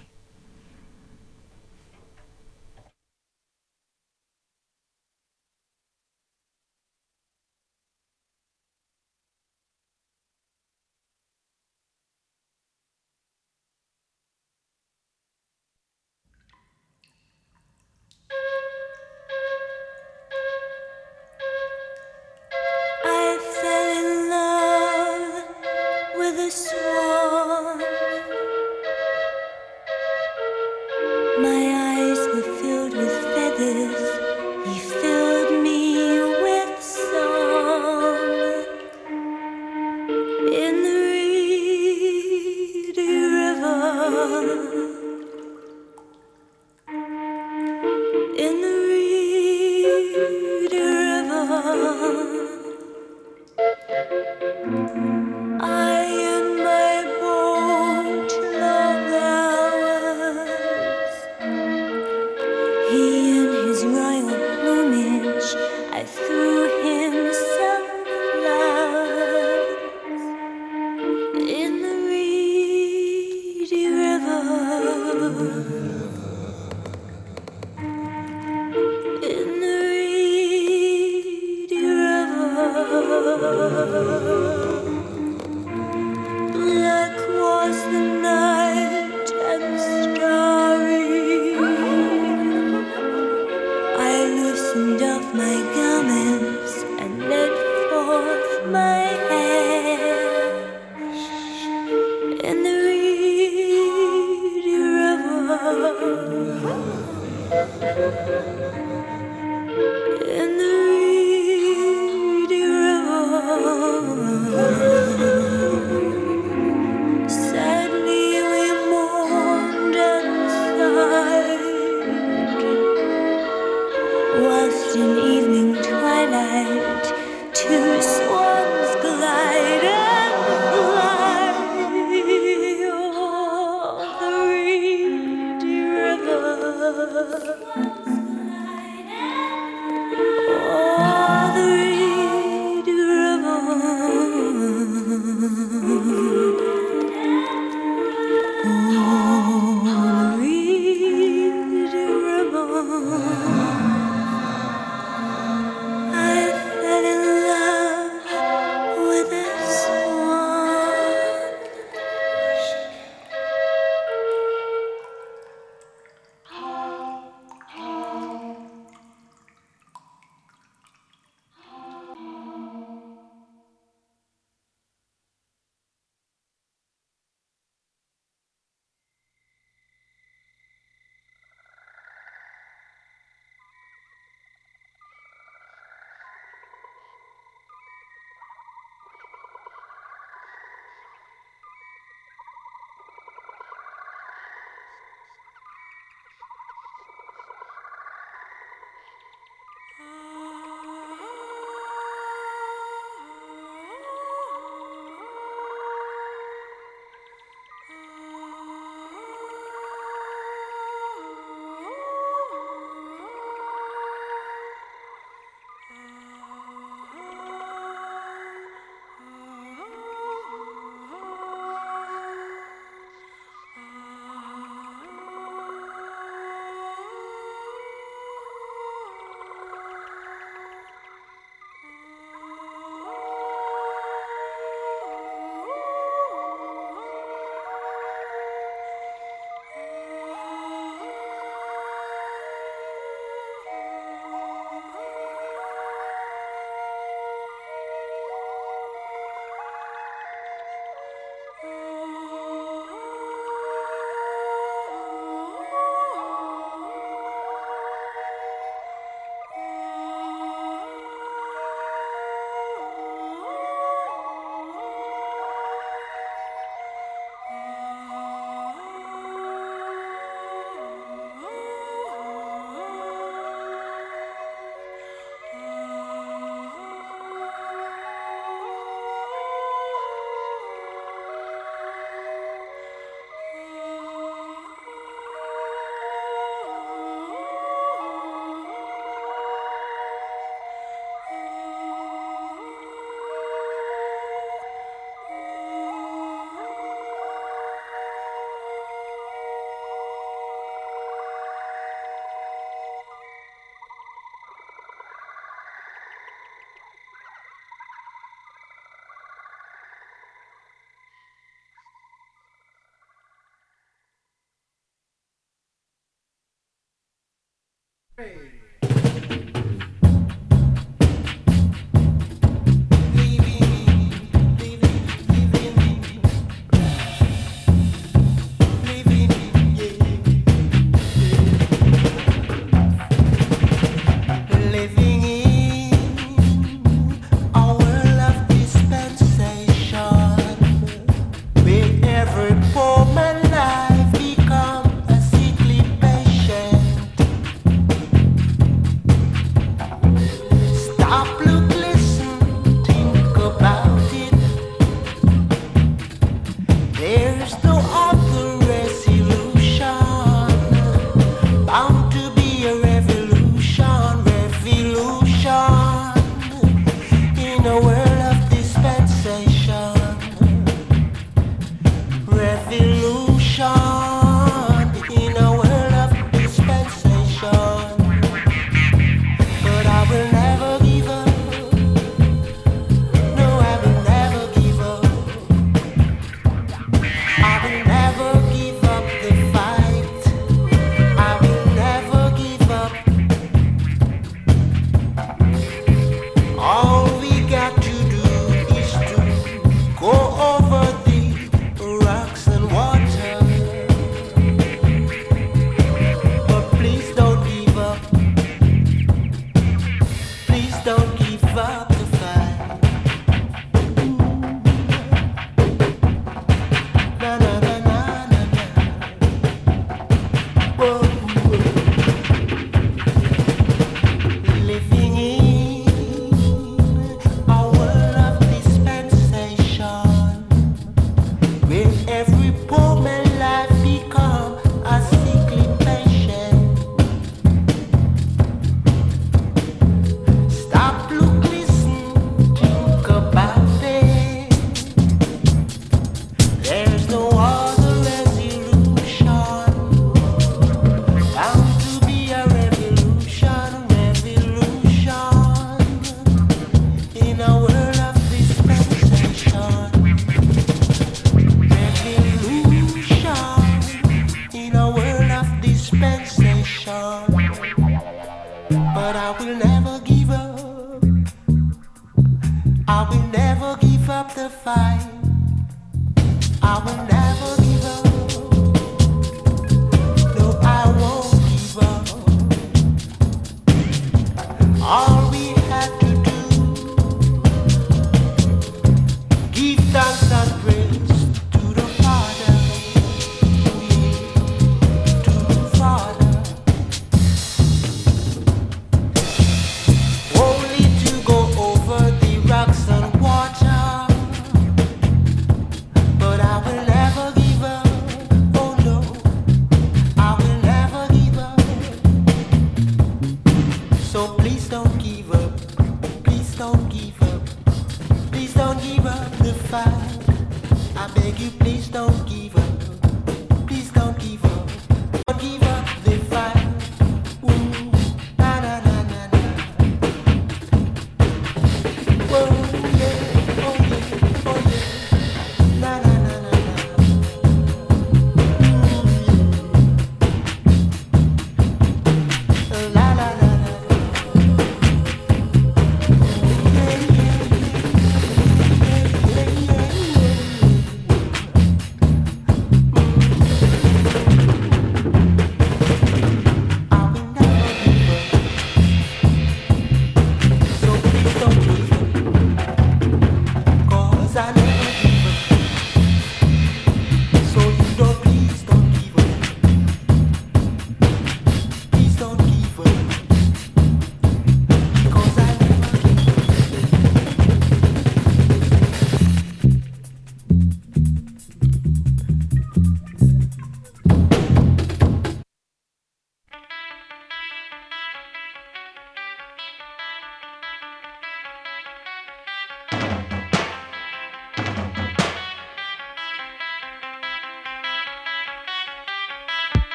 Living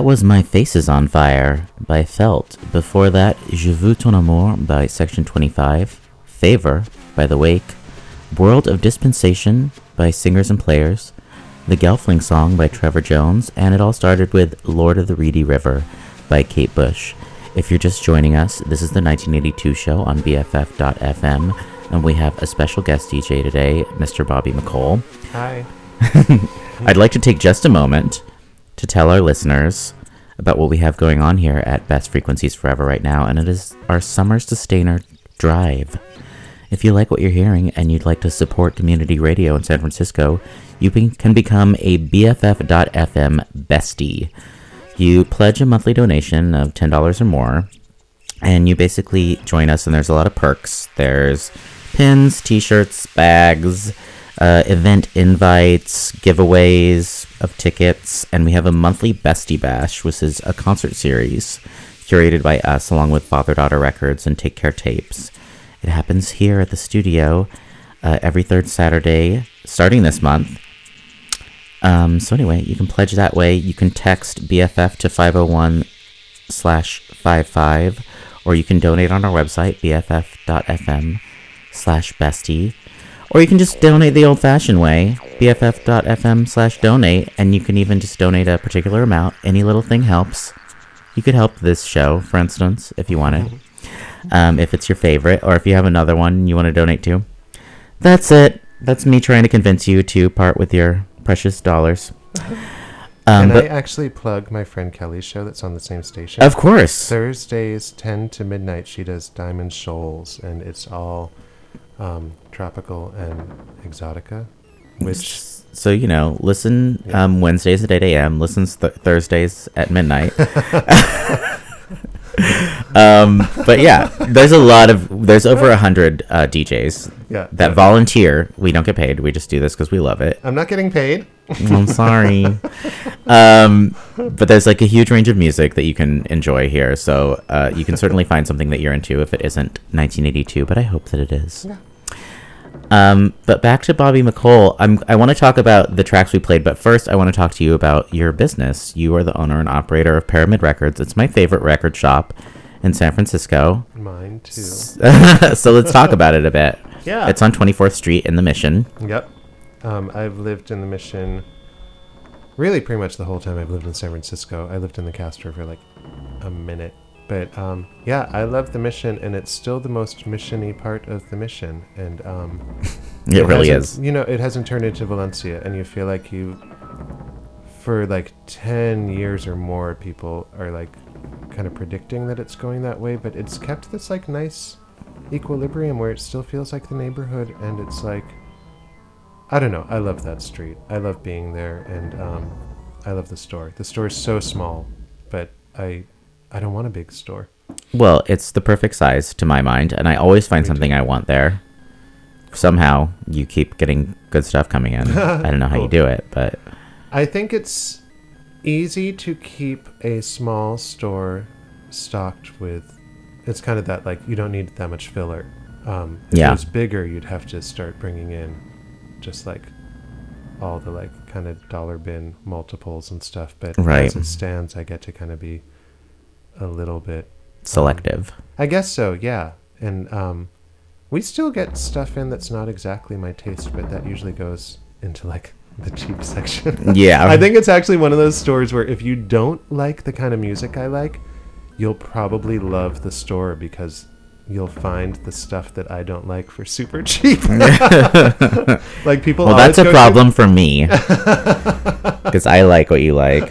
That was My Face is on Fire by Felt. Before that, Je veux ton amour by Section 25, Favor by The Wake, World of Dispensation by Singers and Players, The Gelfling Song by Trevor Jones, and it all started with Lord of the Reedy River by Kate Bush. If you're just joining us, this is the 1982 show on BFF.fm, and we have a special guest DJ today, Mr. Bobby McCole. Hi. I'd like to take just a moment to tell our listeners about what we have going on here at Best Frequencies Forever right now, and it is our Summer Sustainer Drive. If you like what you're hearing and you'd like to support community radio in San Francisco, you can become a BFF.FM bestie. You pledge a monthly donation of $10 or more, and you basically join us, and there's a lot of perks. There's pins, t shirts, bags, uh, event invites, giveaways of tickets, and we have a monthly Bestie Bash, which is a concert series curated by us along with Father Daughter Records and Take Care Tapes. It happens here at the studio uh, every third Saturday starting this month. Um, so anyway, you can pledge that way. You can text BFF to 501 slash 55, or you can donate on our website, bff.fm slash bestie. Or you can just donate the old fashioned way, bff.fm slash donate, and you can even just donate a particular amount. Any little thing helps. You could help this show, for instance, if you wanted. Um, if it's your favorite, or if you have another one you want to donate to. That's it. That's me trying to convince you to part with your precious dollars. Um, Can I actually plug my friend Kelly's show that's on the same station? of course. Thursdays, 10 to midnight, she does Diamond Shoals, and it's all um, tropical and exotica, which So you know, listen Yeah. um, Wednesdays at eight a.m. Listens th- Thursdays at midnight. um, but yeah, there's a lot of there's over a hundred uh, DJs yeah, that yeah. volunteer. We don't get paid. We just do this because we love it. I'm not getting paid. I'm sorry. um, but there's like a huge range of music that you can enjoy here. So uh, you can certainly find something that you're into if it isn't 1982, but I hope that it is. Yeah. Um, but back to Bobby McCole. I'm, I want to talk about the tracks we played, but first I want to talk to you about your business. You are the owner and operator of Pyramid Records. It's my favorite record shop in San Francisco. Mine too. so let's talk about it a bit. Yeah. It's on 24th Street in the Mission. Yep. Um, I've lived in the Mission really pretty much the whole time I've lived in San Francisco. I lived in the Castro for like a minute. But um, yeah, I love the Mission, and it's still the most missiony part of the Mission. And um, It really hasn't- is. You know, it hasn't turned into Valencia, and you feel like you, for like 10 years or more, people are like kind of predicting that it's going that way, but it's kept this like nice equilibrium where it still feels like the neighborhood, and it's like, I don't know, I love that street. I love being there, and um, I love the store. The store is so small, but I, I don't want a big store. Well, it's the perfect size to my mind, and I always find Me something too. I want there. Somehow, you keep getting good stuff coming in. I don't know how you do it, but I think it's easy to keep a small store stocked with. It's kind of that like you don't need that much filler. Um, if Yeah. it was bigger, you'd have to start bringing in just like all the like kind of dollar bin multiples and stuff. But Right. as it stands, I get to kind of be a little bit. selective. I guess so, yeah. And um, we still get stuff in that's not exactly my taste, but that usually goes into like the cheap section. Yeah. I think it's actually one of those stores where if you don't like the kind of music I like, you'll probably love the store because you'll find the stuff that I don't like for super cheap. like people Well, that's a go to- problem for me. because I like what you like.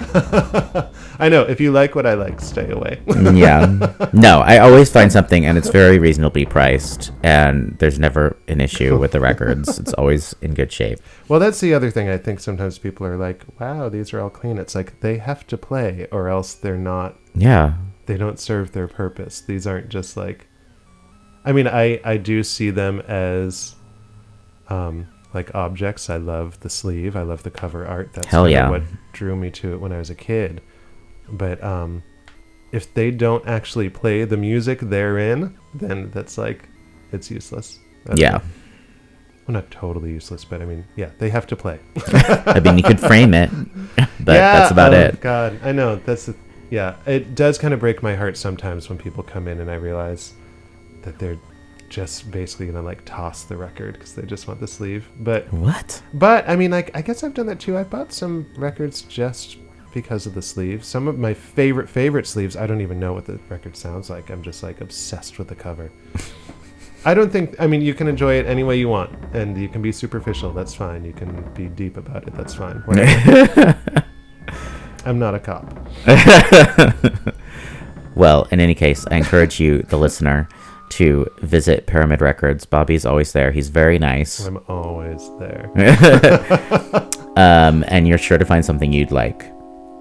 I know. If you like what I like, stay away. Yeah. No, I always find something and it's very reasonably priced and there's never an issue with the records. It's always in good shape. well, that's the other thing. I think sometimes people are like, "Wow, these are all clean." It's like they have to play, or else they're not. Yeah. They don't serve their purpose. These aren't just like. I mean, I I do see them as, um, like objects. I love the sleeve. I love the cover art. That's Hell yeah. what drew me to it when I was a kid. But um, if they don't actually play the music therein, then that's like, it's useless. Yeah. Well, not totally useless, but I mean, yeah, they have to play. I mean, you could frame it, but Yeah, that's about oh, it. God, I know that's the, yeah. It does kind of break my heart sometimes when people come in and I realize that they're just basically gonna like toss the record because they just want the sleeve. But What? but I mean, like I guess I've done that too. I've bought some records just because of the sleeve. Some of my favorite favorite sleeves. I don't even know what the record sounds like. I'm just like obsessed with the cover. I don't think. I mean, you can enjoy it any way you want, and you can be superficial. That's fine. You can be deep about it. That's fine. I'm not a cop. Well, in any case, I encourage you, the listener, to visit Pyramid Records. Bobby's always there. He's very nice. I'm always there. Um, and you're sure to find something you'd like.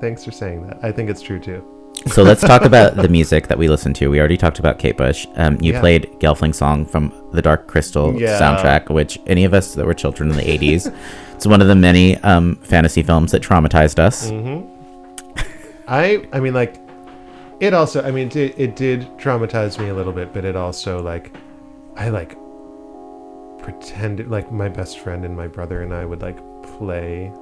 Thanks for saying that. I think it's true too. So let's talk about the music that we listened to. We already talked about Kate Bush. Um, you Yeah. played Gelfling song from the Dark Crystal Yeah. soundtrack, which any of us that were children in the 80s, it's one of the many um, fantasy films that traumatized us. Mm. I I mean like it also I mean it, it did traumatize me a little bit, but it also like I like pretended like my best friend and my brother and I would like play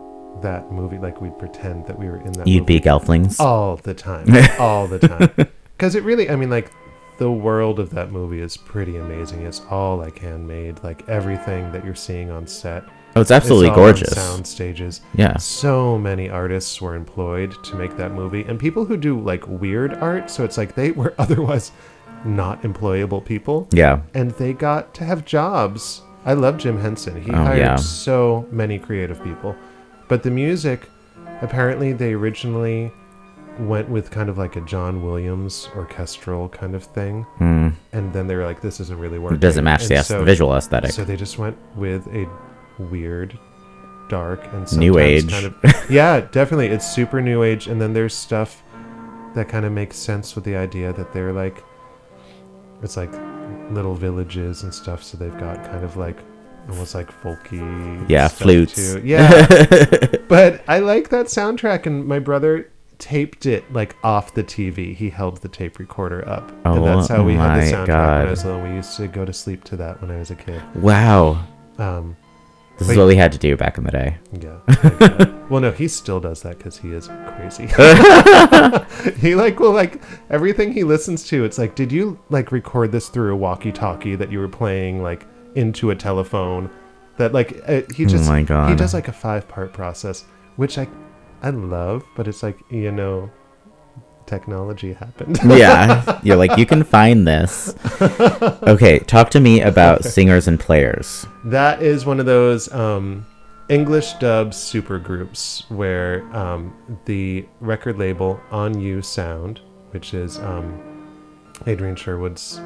that movie like we'd pretend that we were in that You'd be Gelflings. all the time all the time because it really I mean like the world of that movie is pretty amazing it's all like handmade like everything that you're seeing on set Oh, it's absolutely it's all on gorgeous. sound stages Yeah. so many artists were employed to make that movie and people who do like weird art so it's like they were otherwise not employable people Yeah. and they got to have jobs i love jim henson he Oh, hired yeah. so many creative people but the music apparently they originally went with kind of like a john williams orchestral kind of thing Mm. and then they were like this isn't really working It doesn't match the, so- visual aesthetic. so they just went with a weird, dark, and New age. Kind of, yeah, definitely. It's super new age, and then there's stuff that kind of makes sense with the idea that they're like, it's like little villages and stuff. So they've got kind of like almost like folky. Yeah, flutes. too. Yeah, but I like that soundtrack, and my brother taped it like off the TV. He held the tape recorder up, and that's how we had Oh the soundtrack when I was little. We used to go to sleep to that when I was a kid. wow. Um, This is what we had to do back in the day. yeah. like, well, no, he still does that because he is crazy. he like will like everything he listens to. It's like, did you like record this through a walkie-talkie that you were playing like into a telephone? That like uh, he Oh just my God. he does like a five-part process, which I I love, but it's like you know, technology happened. yeah. You're like, you can find this. Okay. Talk to me about singers and players. That is one of those um, English dub super groups where um, the record label On-U Sound, which is um, Adrian Sherwood's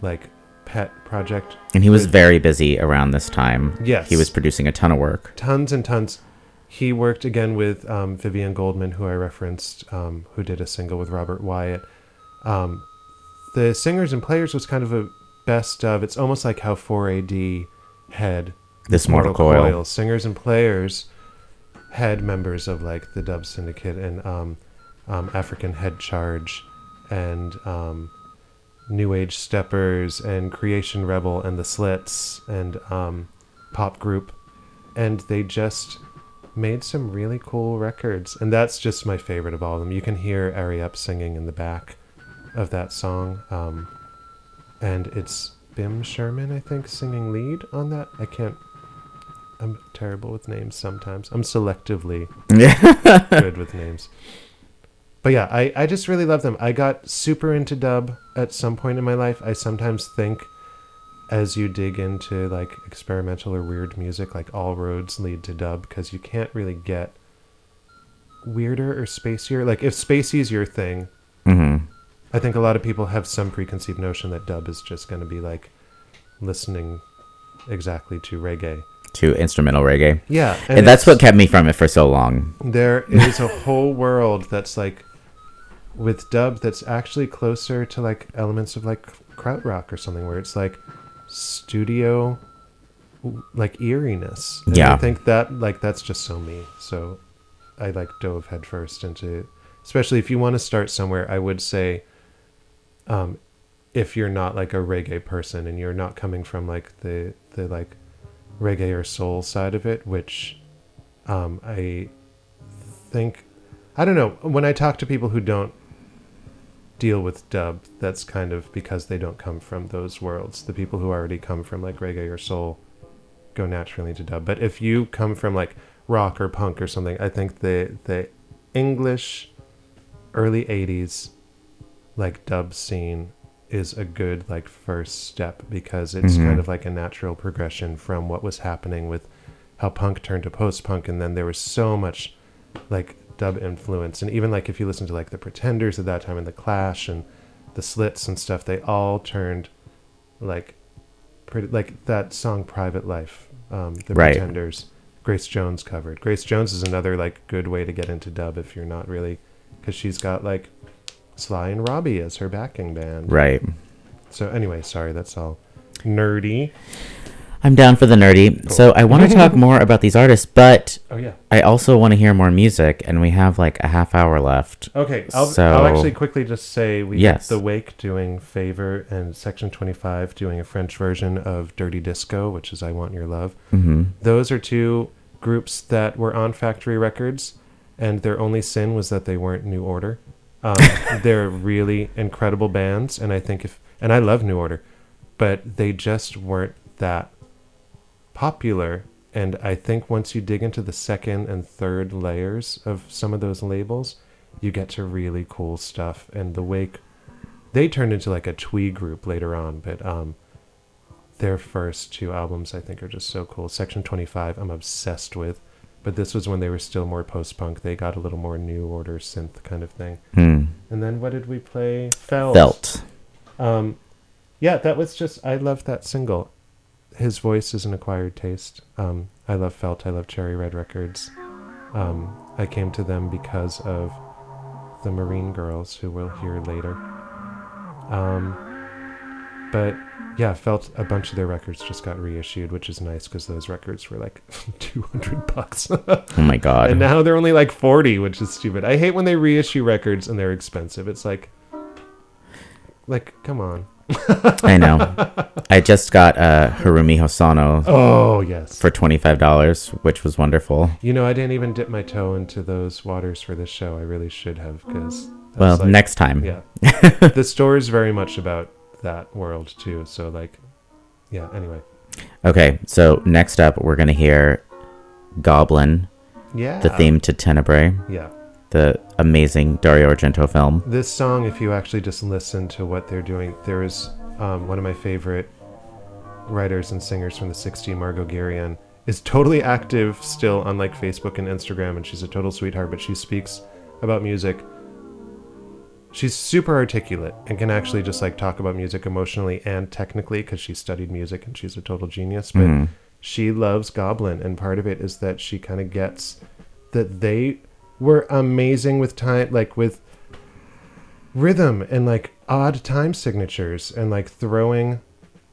like pet project, And he was with very busy around this time. Yes. He was producing a ton of work. tons and tons. He worked again with um, Vivien Goldman, who I referenced, um, who did a single with Robert Wyatt. Um, the singers and players was kind of a best of. It's almost like how 4AD had This Mortal Coil. Singers and players had members of like the Dub Syndicate and um, um, African Head Charge and um, New Age Steppers and Creation Rebel and the Slits and um, Pop Group. And they just made some really cool records. And that's just my favorite of all of them. You can hear Ari Up singing in the back of that song. Um, and it's Bim Sherman, I think, singing lead on that. I can't. I'm terrible with names sometimes. I'm selectively good with names. But yeah, I, I just really love them. I got super into dub at some point in my life. I sometimes think as you dig into like experimental or weird music, like all roads lead to dub because you can't really get weirder or spacier. Like if spacey is your thing, Mm-hmm. I think a lot of people have some preconceived notion that dub is just going to be like listening exactly to reggae. To instrumental reggae. Yeah, And, that's what kept me from it for so long. there is a whole world that's like with dub that's actually closer to like elements of like krautrock or something where it's like studio like eeriness And Yeah. i think that like that's just so me so i like dove headfirst into especially if you want to start somewhere i would say um if you're not like a reggae person and you're not coming from like the the like reggae or soul side of it which um i think I don't know. When I talk to people who don't deal with dub, that's kind of because they don't come from those worlds. The people who already come from like reggae or soul go naturally into dub. But if you come from like rock or punk or something, I think the the English early 80s like dub scene is a good like first step because it's Mhm. kind of like a natural progression from what was happening with how punk turned to post punk and then there was so much like dub influence and even like if you listen to like the pretenders at that time and the clash and the slits and stuff they all turned like pretty like that song private life um the Right. pretenders grace jones covered grace jones is another like good way to get into dub if you're not really because she's got like sly and robbie as her backing band Right. so anyway sorry that's all nerdy I'm down for the nerdy. So I want to talk more about these artists, but oh yeah I also want to hear more music, and we have like a half hour left. Okay, I'll, So- I'll actually quickly just say we Yes. The Wake doing Favor and Section 25 doing a French version of Dirty Disco, which is I Want Your Love. Mm-hmm. Those are two groups that were on Factory Records, and their only sin was that they weren't New Order. Um, they're really incredible bands, and I think if, and I love New Order, but they just weren't that popular. And I think once you dig into the second and third layers of some of those labels, you get to really cool stuff. And the Wake, they turned into like a twee group later on, but um, their first two albums I think are just so cool. Section 25, I'm obsessed with. But this was when they were still more post punk. They got a little more new order synth kind of thing. Hmm. And then what did we play? Felt. Felt. Um, yeah, that was just I love that single. His voice is an acquired taste. Um, I love Felt. I love Cherry Red Records. Um, I came to them because of the Marine Girls, who we'll hear later. Um, but yeah, Felt a bunch of their records just got reissued, which is nice because those records were like two hundred bucks. Oh my god. And now they're only like 40, which is stupid. I hate when they reissue records and they're expensive. It's like, like, come on. I know. I just got uh, Haruomi Hosono Oh, yes. for twenty five dollars, which was wonderful. You know, I didn't even dip my toe into those waters for this show. I really should have, because. Well, next time. Yeah. the store is very much about that world, too. So, like, yeah, anyway. Okay, so next up we're gonna hear Goblin, Yeah. the theme to Tenebrae, Yeah. The amazing Dario Argento film. This song, if you actually just listen to what they're doing, there is um, one of my favorite writers and singers from the 60s, Margo Guryan, is totally active still on like Facebook and Instagram, and she's a total sweetheart, but she speaks about music. She's super articulate and can actually just like talk about music emotionally and technically because she studied music and she's a total genius. But Mhm. she loves Goblin, and part of it is that she kind of gets that they were amazing with time, like with rhythm and like odd time signatures and like throwing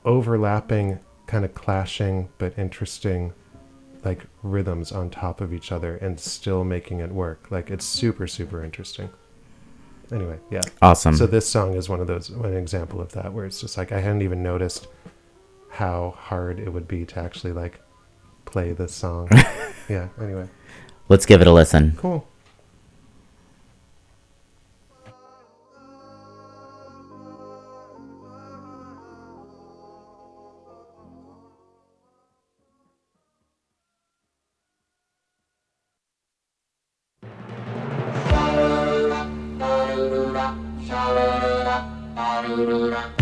overlapping kind of clashing but interesting like rhythms on top of each other and still making it work. Like it's super super interesting. Anyway yeah. Awesome. so this song is one of those an example of that where it's just like i hadn't even noticed how hard it would be to actually like play this song. Yeah anyway Let's give it a listen. cool Ba-do-do-da,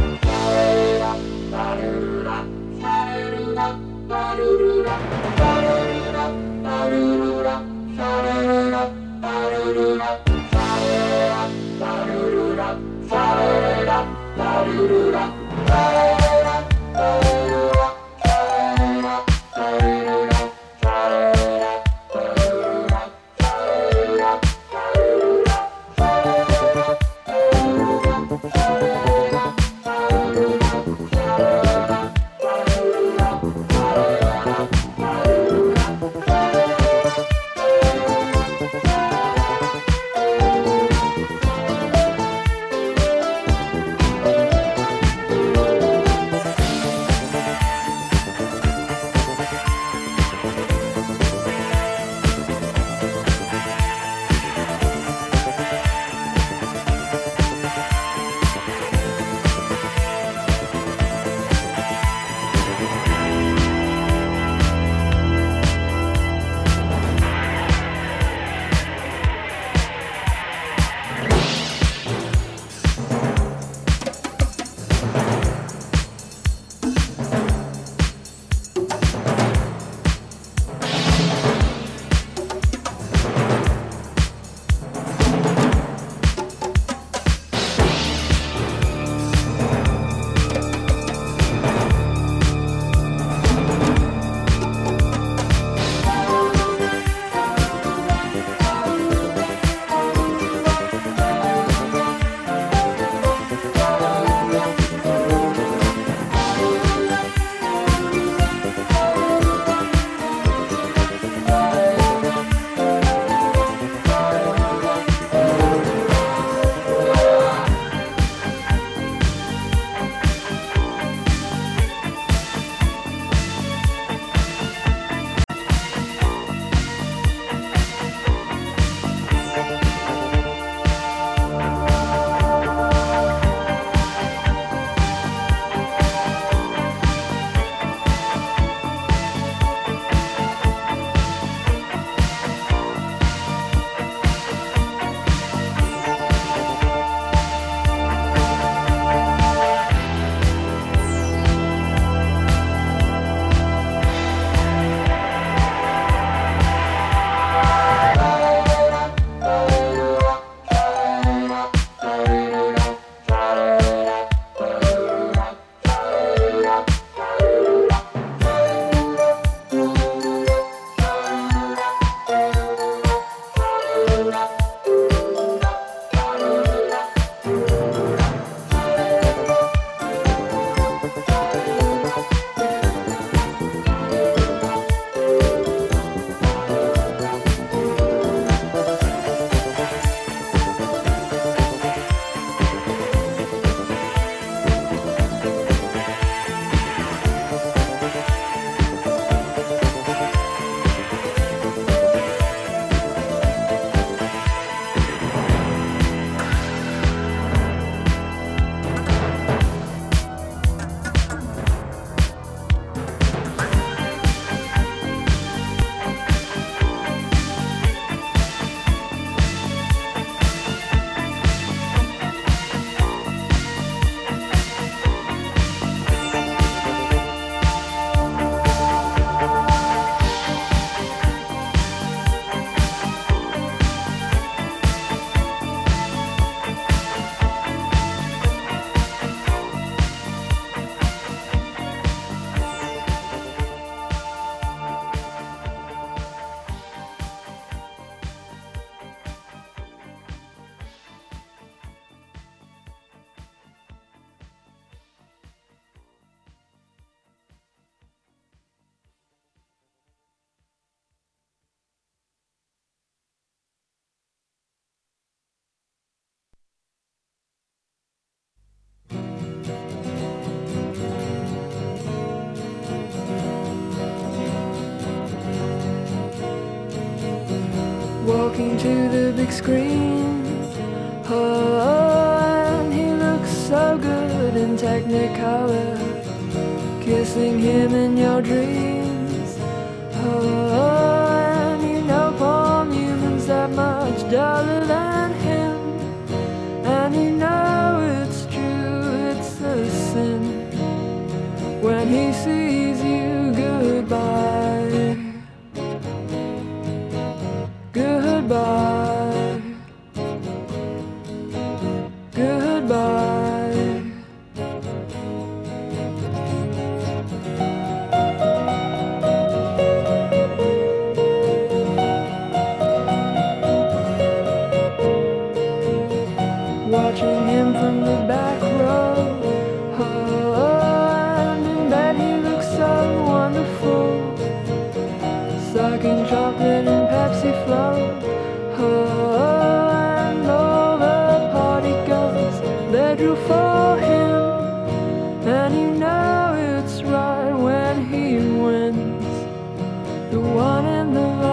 in the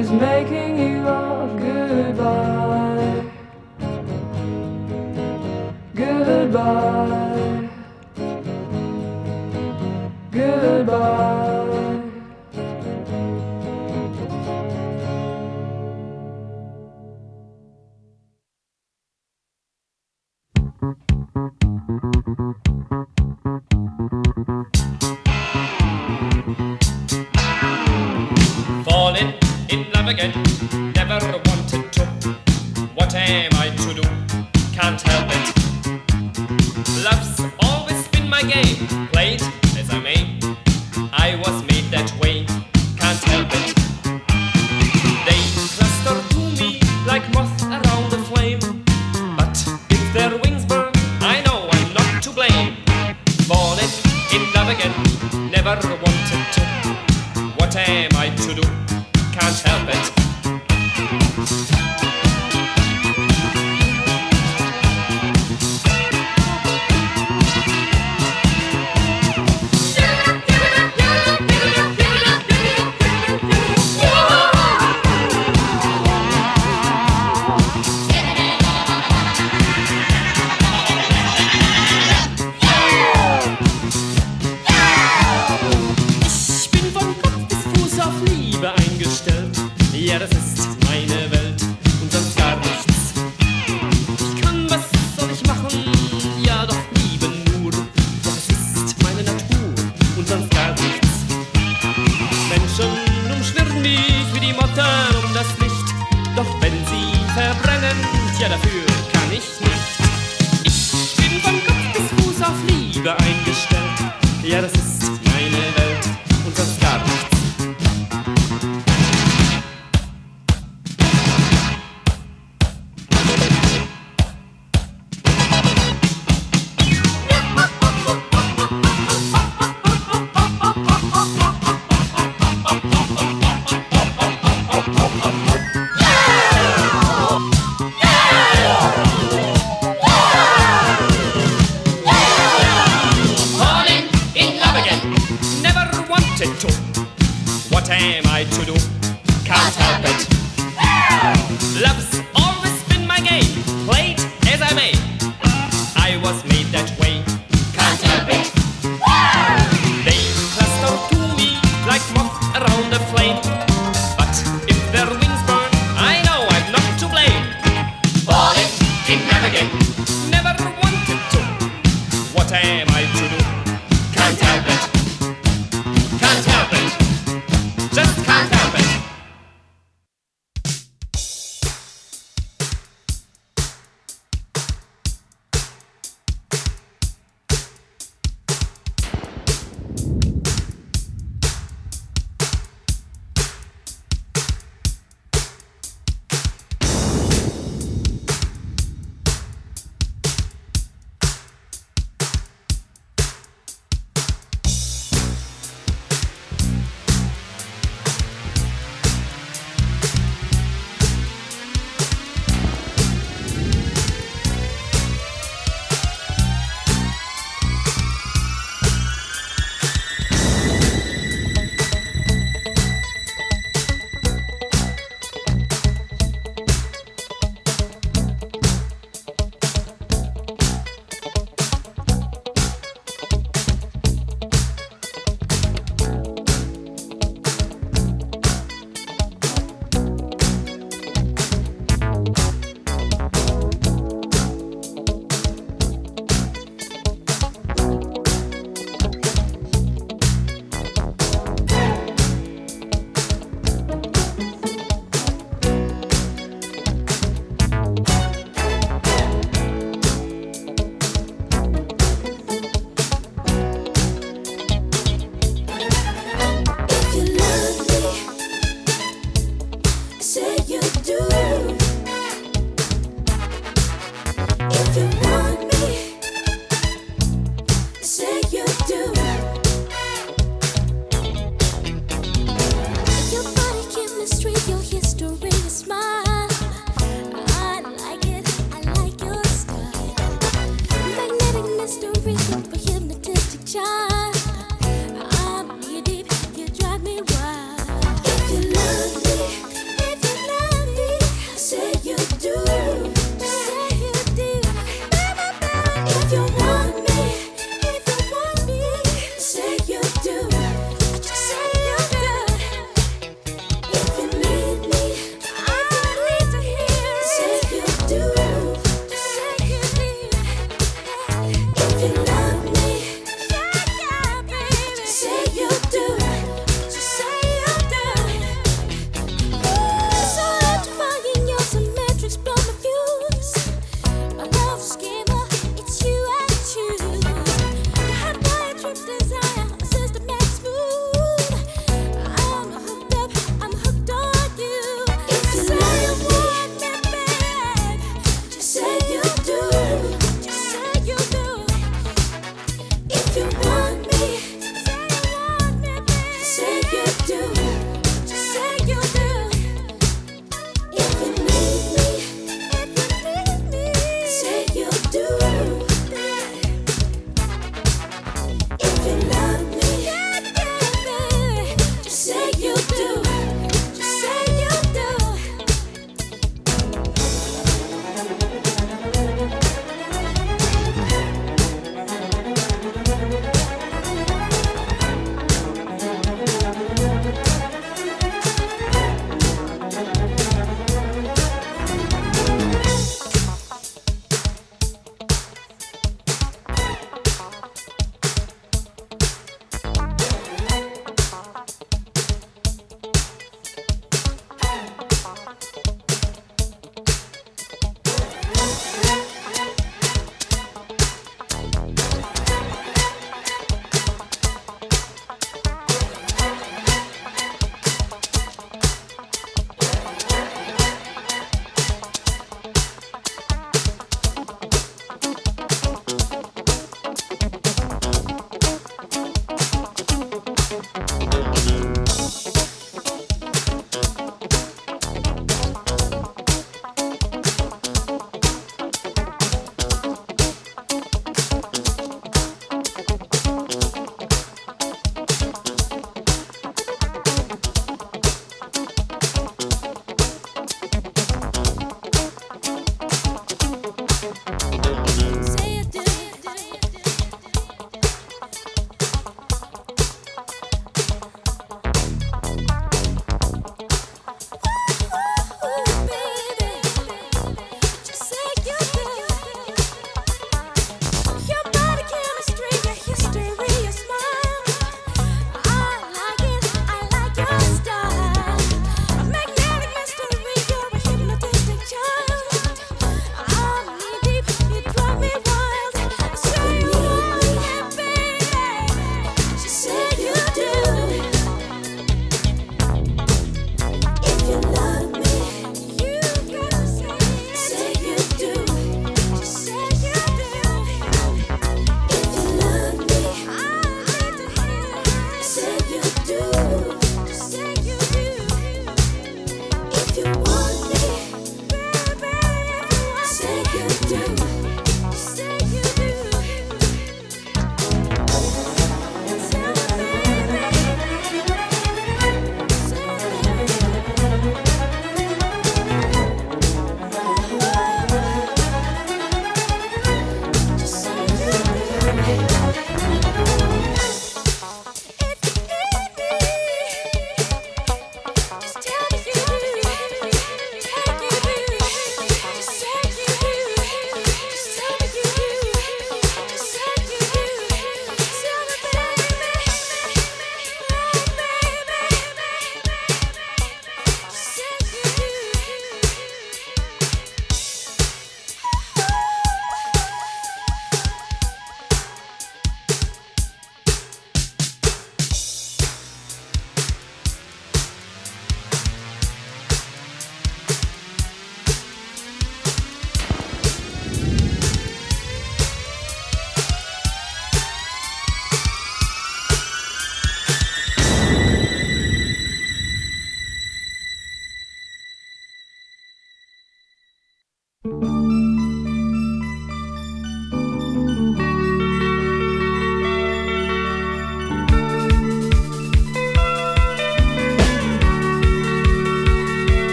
he's making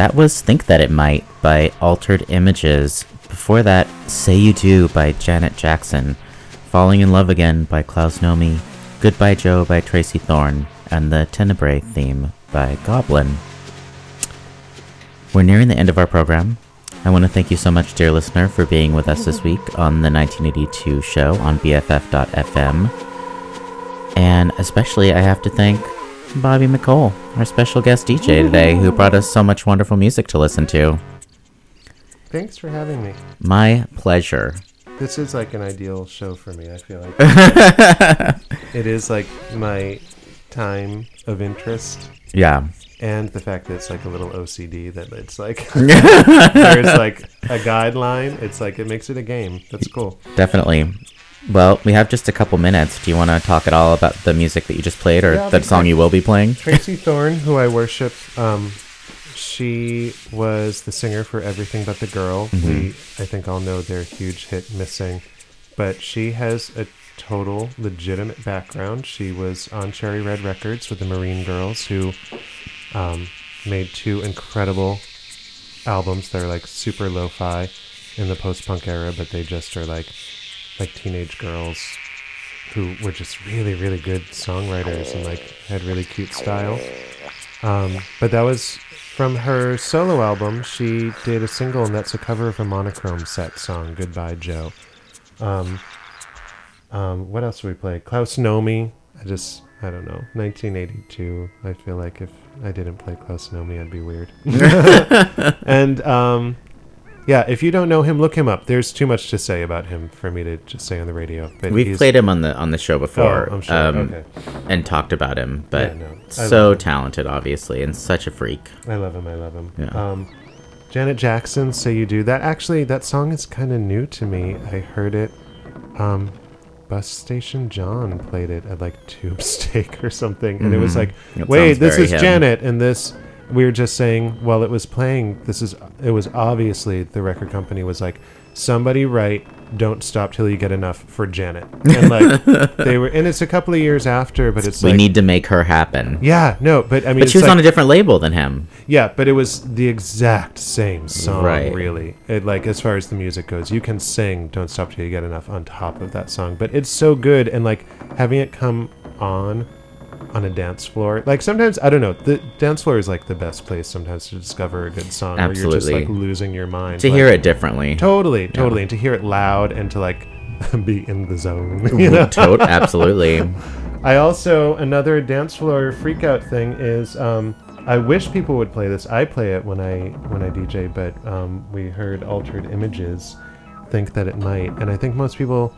That was Think That It Might by Altered Images. Before that, Say You Do by Janet Jackson. Falling in Love Again by Klaus Nomi. Goodbye Joe by Tracey Thorn. And the Tenebrae theme by Goblin. We're nearing the end of our program. I want to thank you so much, dear listener, for being with us this week on the 1982 show on BFF.fm. And especially, I have to thank Bobby McCole, our special guest DJ today, who brought us so much wonderful music to listen to. Thanks for having me. My pleasure. This is like an ideal show for me. I feel like it is like my time of interest, Yeah. and the fact that it's like a little OCD. That it's like there's like a guideline. It's like it makes it a game. That's cool. Definitely. Well, we have just a couple minutes. Do you want to talk at all about the music that you just played or Yeah, the song you will be playing? Tracey Thorn, who I worship, um, she was the singer for Everything But the Girl. We, I think, all know their huge hit "Missing," but she has a total legitimate background. She was on Cherry Red Records with the Marine Girls, who um, made two incredible albums. They're like super lo-fi in the post-punk era, but they just are like like teenage girls who were just really, really good songwriters and like had really cute style. Um, but that was from her solo album. She did a single, and that's a cover of a monochrome set song, "Goodbye Joe." Um, um, what else did we play? Klaus Nomi. I just, I don't know. 1982. I feel like if I didn't play Klaus Nomi, I'd be weird. and um, yeah, if you don't know him, look him up. There's too much to say about him for me to just say on the radio. But We've he's- played him on the on the show before, Oh, I'm sure. um, Okay. and talked about him. But Yeah, no, I so love him. talented, obviously, and such a freak. I love him. I love him. Yeah. Um, Janet Jackson, "Say You Do." That actually, that song is kind of new to me. I heard it. Um, Bus Station John played it at like Tube Steak or something, and it was Mhm. like, It "Wait, sounds this very is him. Janet," and this. We were just saying while it was playing. This is. It was obviously the record company was like, somebody write "Don't Stop Till You Get Enough" for Janet, and like they were. And it's a couple of years after, but it's we like, need to make her happen. yeah, no, but I mean, but she was like- on a different label than him. yeah, but it was the exact same song, Right. really. It, like as far as the music goes, you can sing "Don't Stop Till You Get Enough" on top of that song, but it's so good, and like having it come on on a dance floor, like sometimes I don't know, the dance floor is like the best place sometimes to discover a good song, where you're just like Absolutely. losing your mind. To like- hear it differently. totally, totally, and to hear it loud and to like be in the zone. You know? Tote, absolutely. I also another dance floor freakout thing is um, I wish people would play this. I play it when I when I DJ, but um, we heard altered images. Think that it might, and I think most people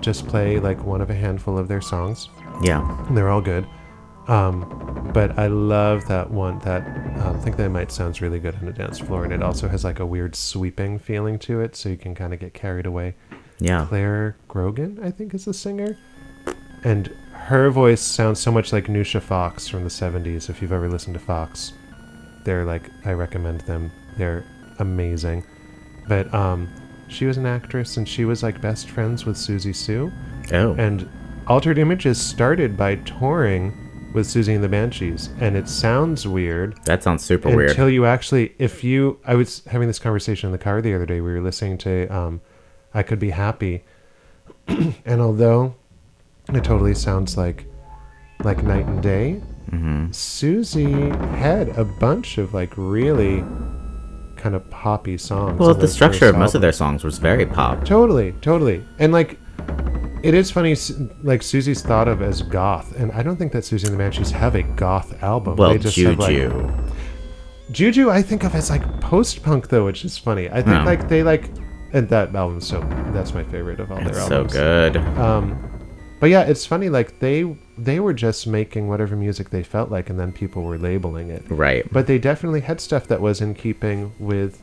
just play like one of a handful of their songs. Yeah. And they're all good. Um, but I love that one. That um, I think that might sounds really good on a dance floor, and it also has like a weird sweeping feeling to it, so you can kind of get carried away. Yeah. Clare Grogan, I think, is the singer. And her voice sounds so much like Noosha Fox from the 70s. If you've ever listened to Fox, they're like, I recommend them. They're amazing. But um, she was an actress and she was like best friends with Siouxsie Sioux. Oh. And Altered Images started by touring with Siouxsie and the Banshees. And it sounds weird That sounds super weird. until you actually if you i was having this conversation in the car the other day we were listening to um i could be happy and although it totally sounds like like night and day hmm Siouxsie had a bunch of like really kind of poppy songs Well, the structure of most of their songs was very pop. Totally, totally. And like, it is funny, like Siouxsie's thought of as goth, and I don't think that Siouxsie and the Banshees have a goth album. Well, They just have, like- Juju. Juju, I think of as like post punk though, which is funny. I think like they like, and that album's so that's my favorite of all It's their albums. so good. Um, but yeah, it's funny. Like they they were just making whatever music they felt like, and then people were labeling it. Right. But they definitely had stuff that was in keeping with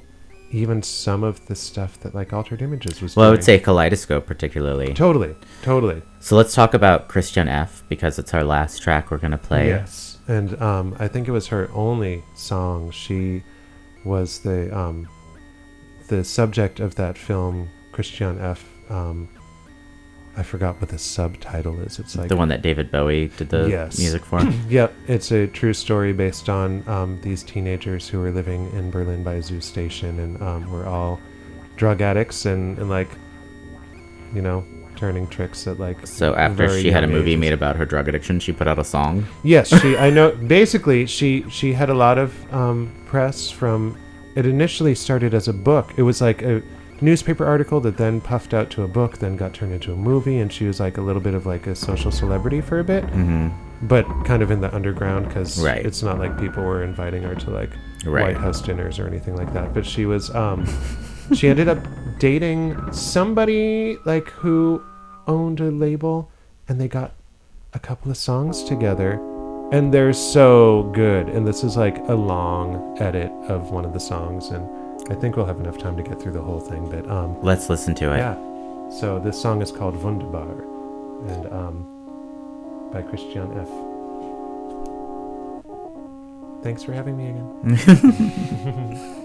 even some of the stuff that like Altered Images was. Well, I would say Kaleidoscope particularly. totally, totally. So let's talk about Christiane F because it's our last track we're gonna play. Yes, and um, I think it was her only song. She was the um, the subject of that film, Christiane F. Um, I forgot what the subtitle is. It's like the one that David Bowie did the Yes. music for. Yep, it's a true story based on um, these teenagers who were living in Berlin by a zoo station and um, were all drug addicts and, and like, you know, turning tricks at like. So after she had a movie ages. made about her drug addiction, she put out a song. Yes, she. I know. Basically, she she had a lot of um, press from. It initially started as a book. It was like a newspaper article that then puffed out to a book, then got turned into a movie, and she was like a little bit of like a social celebrity for a bit, hmm but kind of in the underground because Right. it's not like people were inviting her to like Right. White House dinners or anything like that. But she was. Um, she ended up dating somebody like who owned a label, and they got a couple of songs together and they're so good and this is like a long edit of one of the songs and i think we'll have enough time to get through the whole thing but um Let's listen to it. yeah. So this song is called wunderbar and um by Christiane F. Thanks for having me again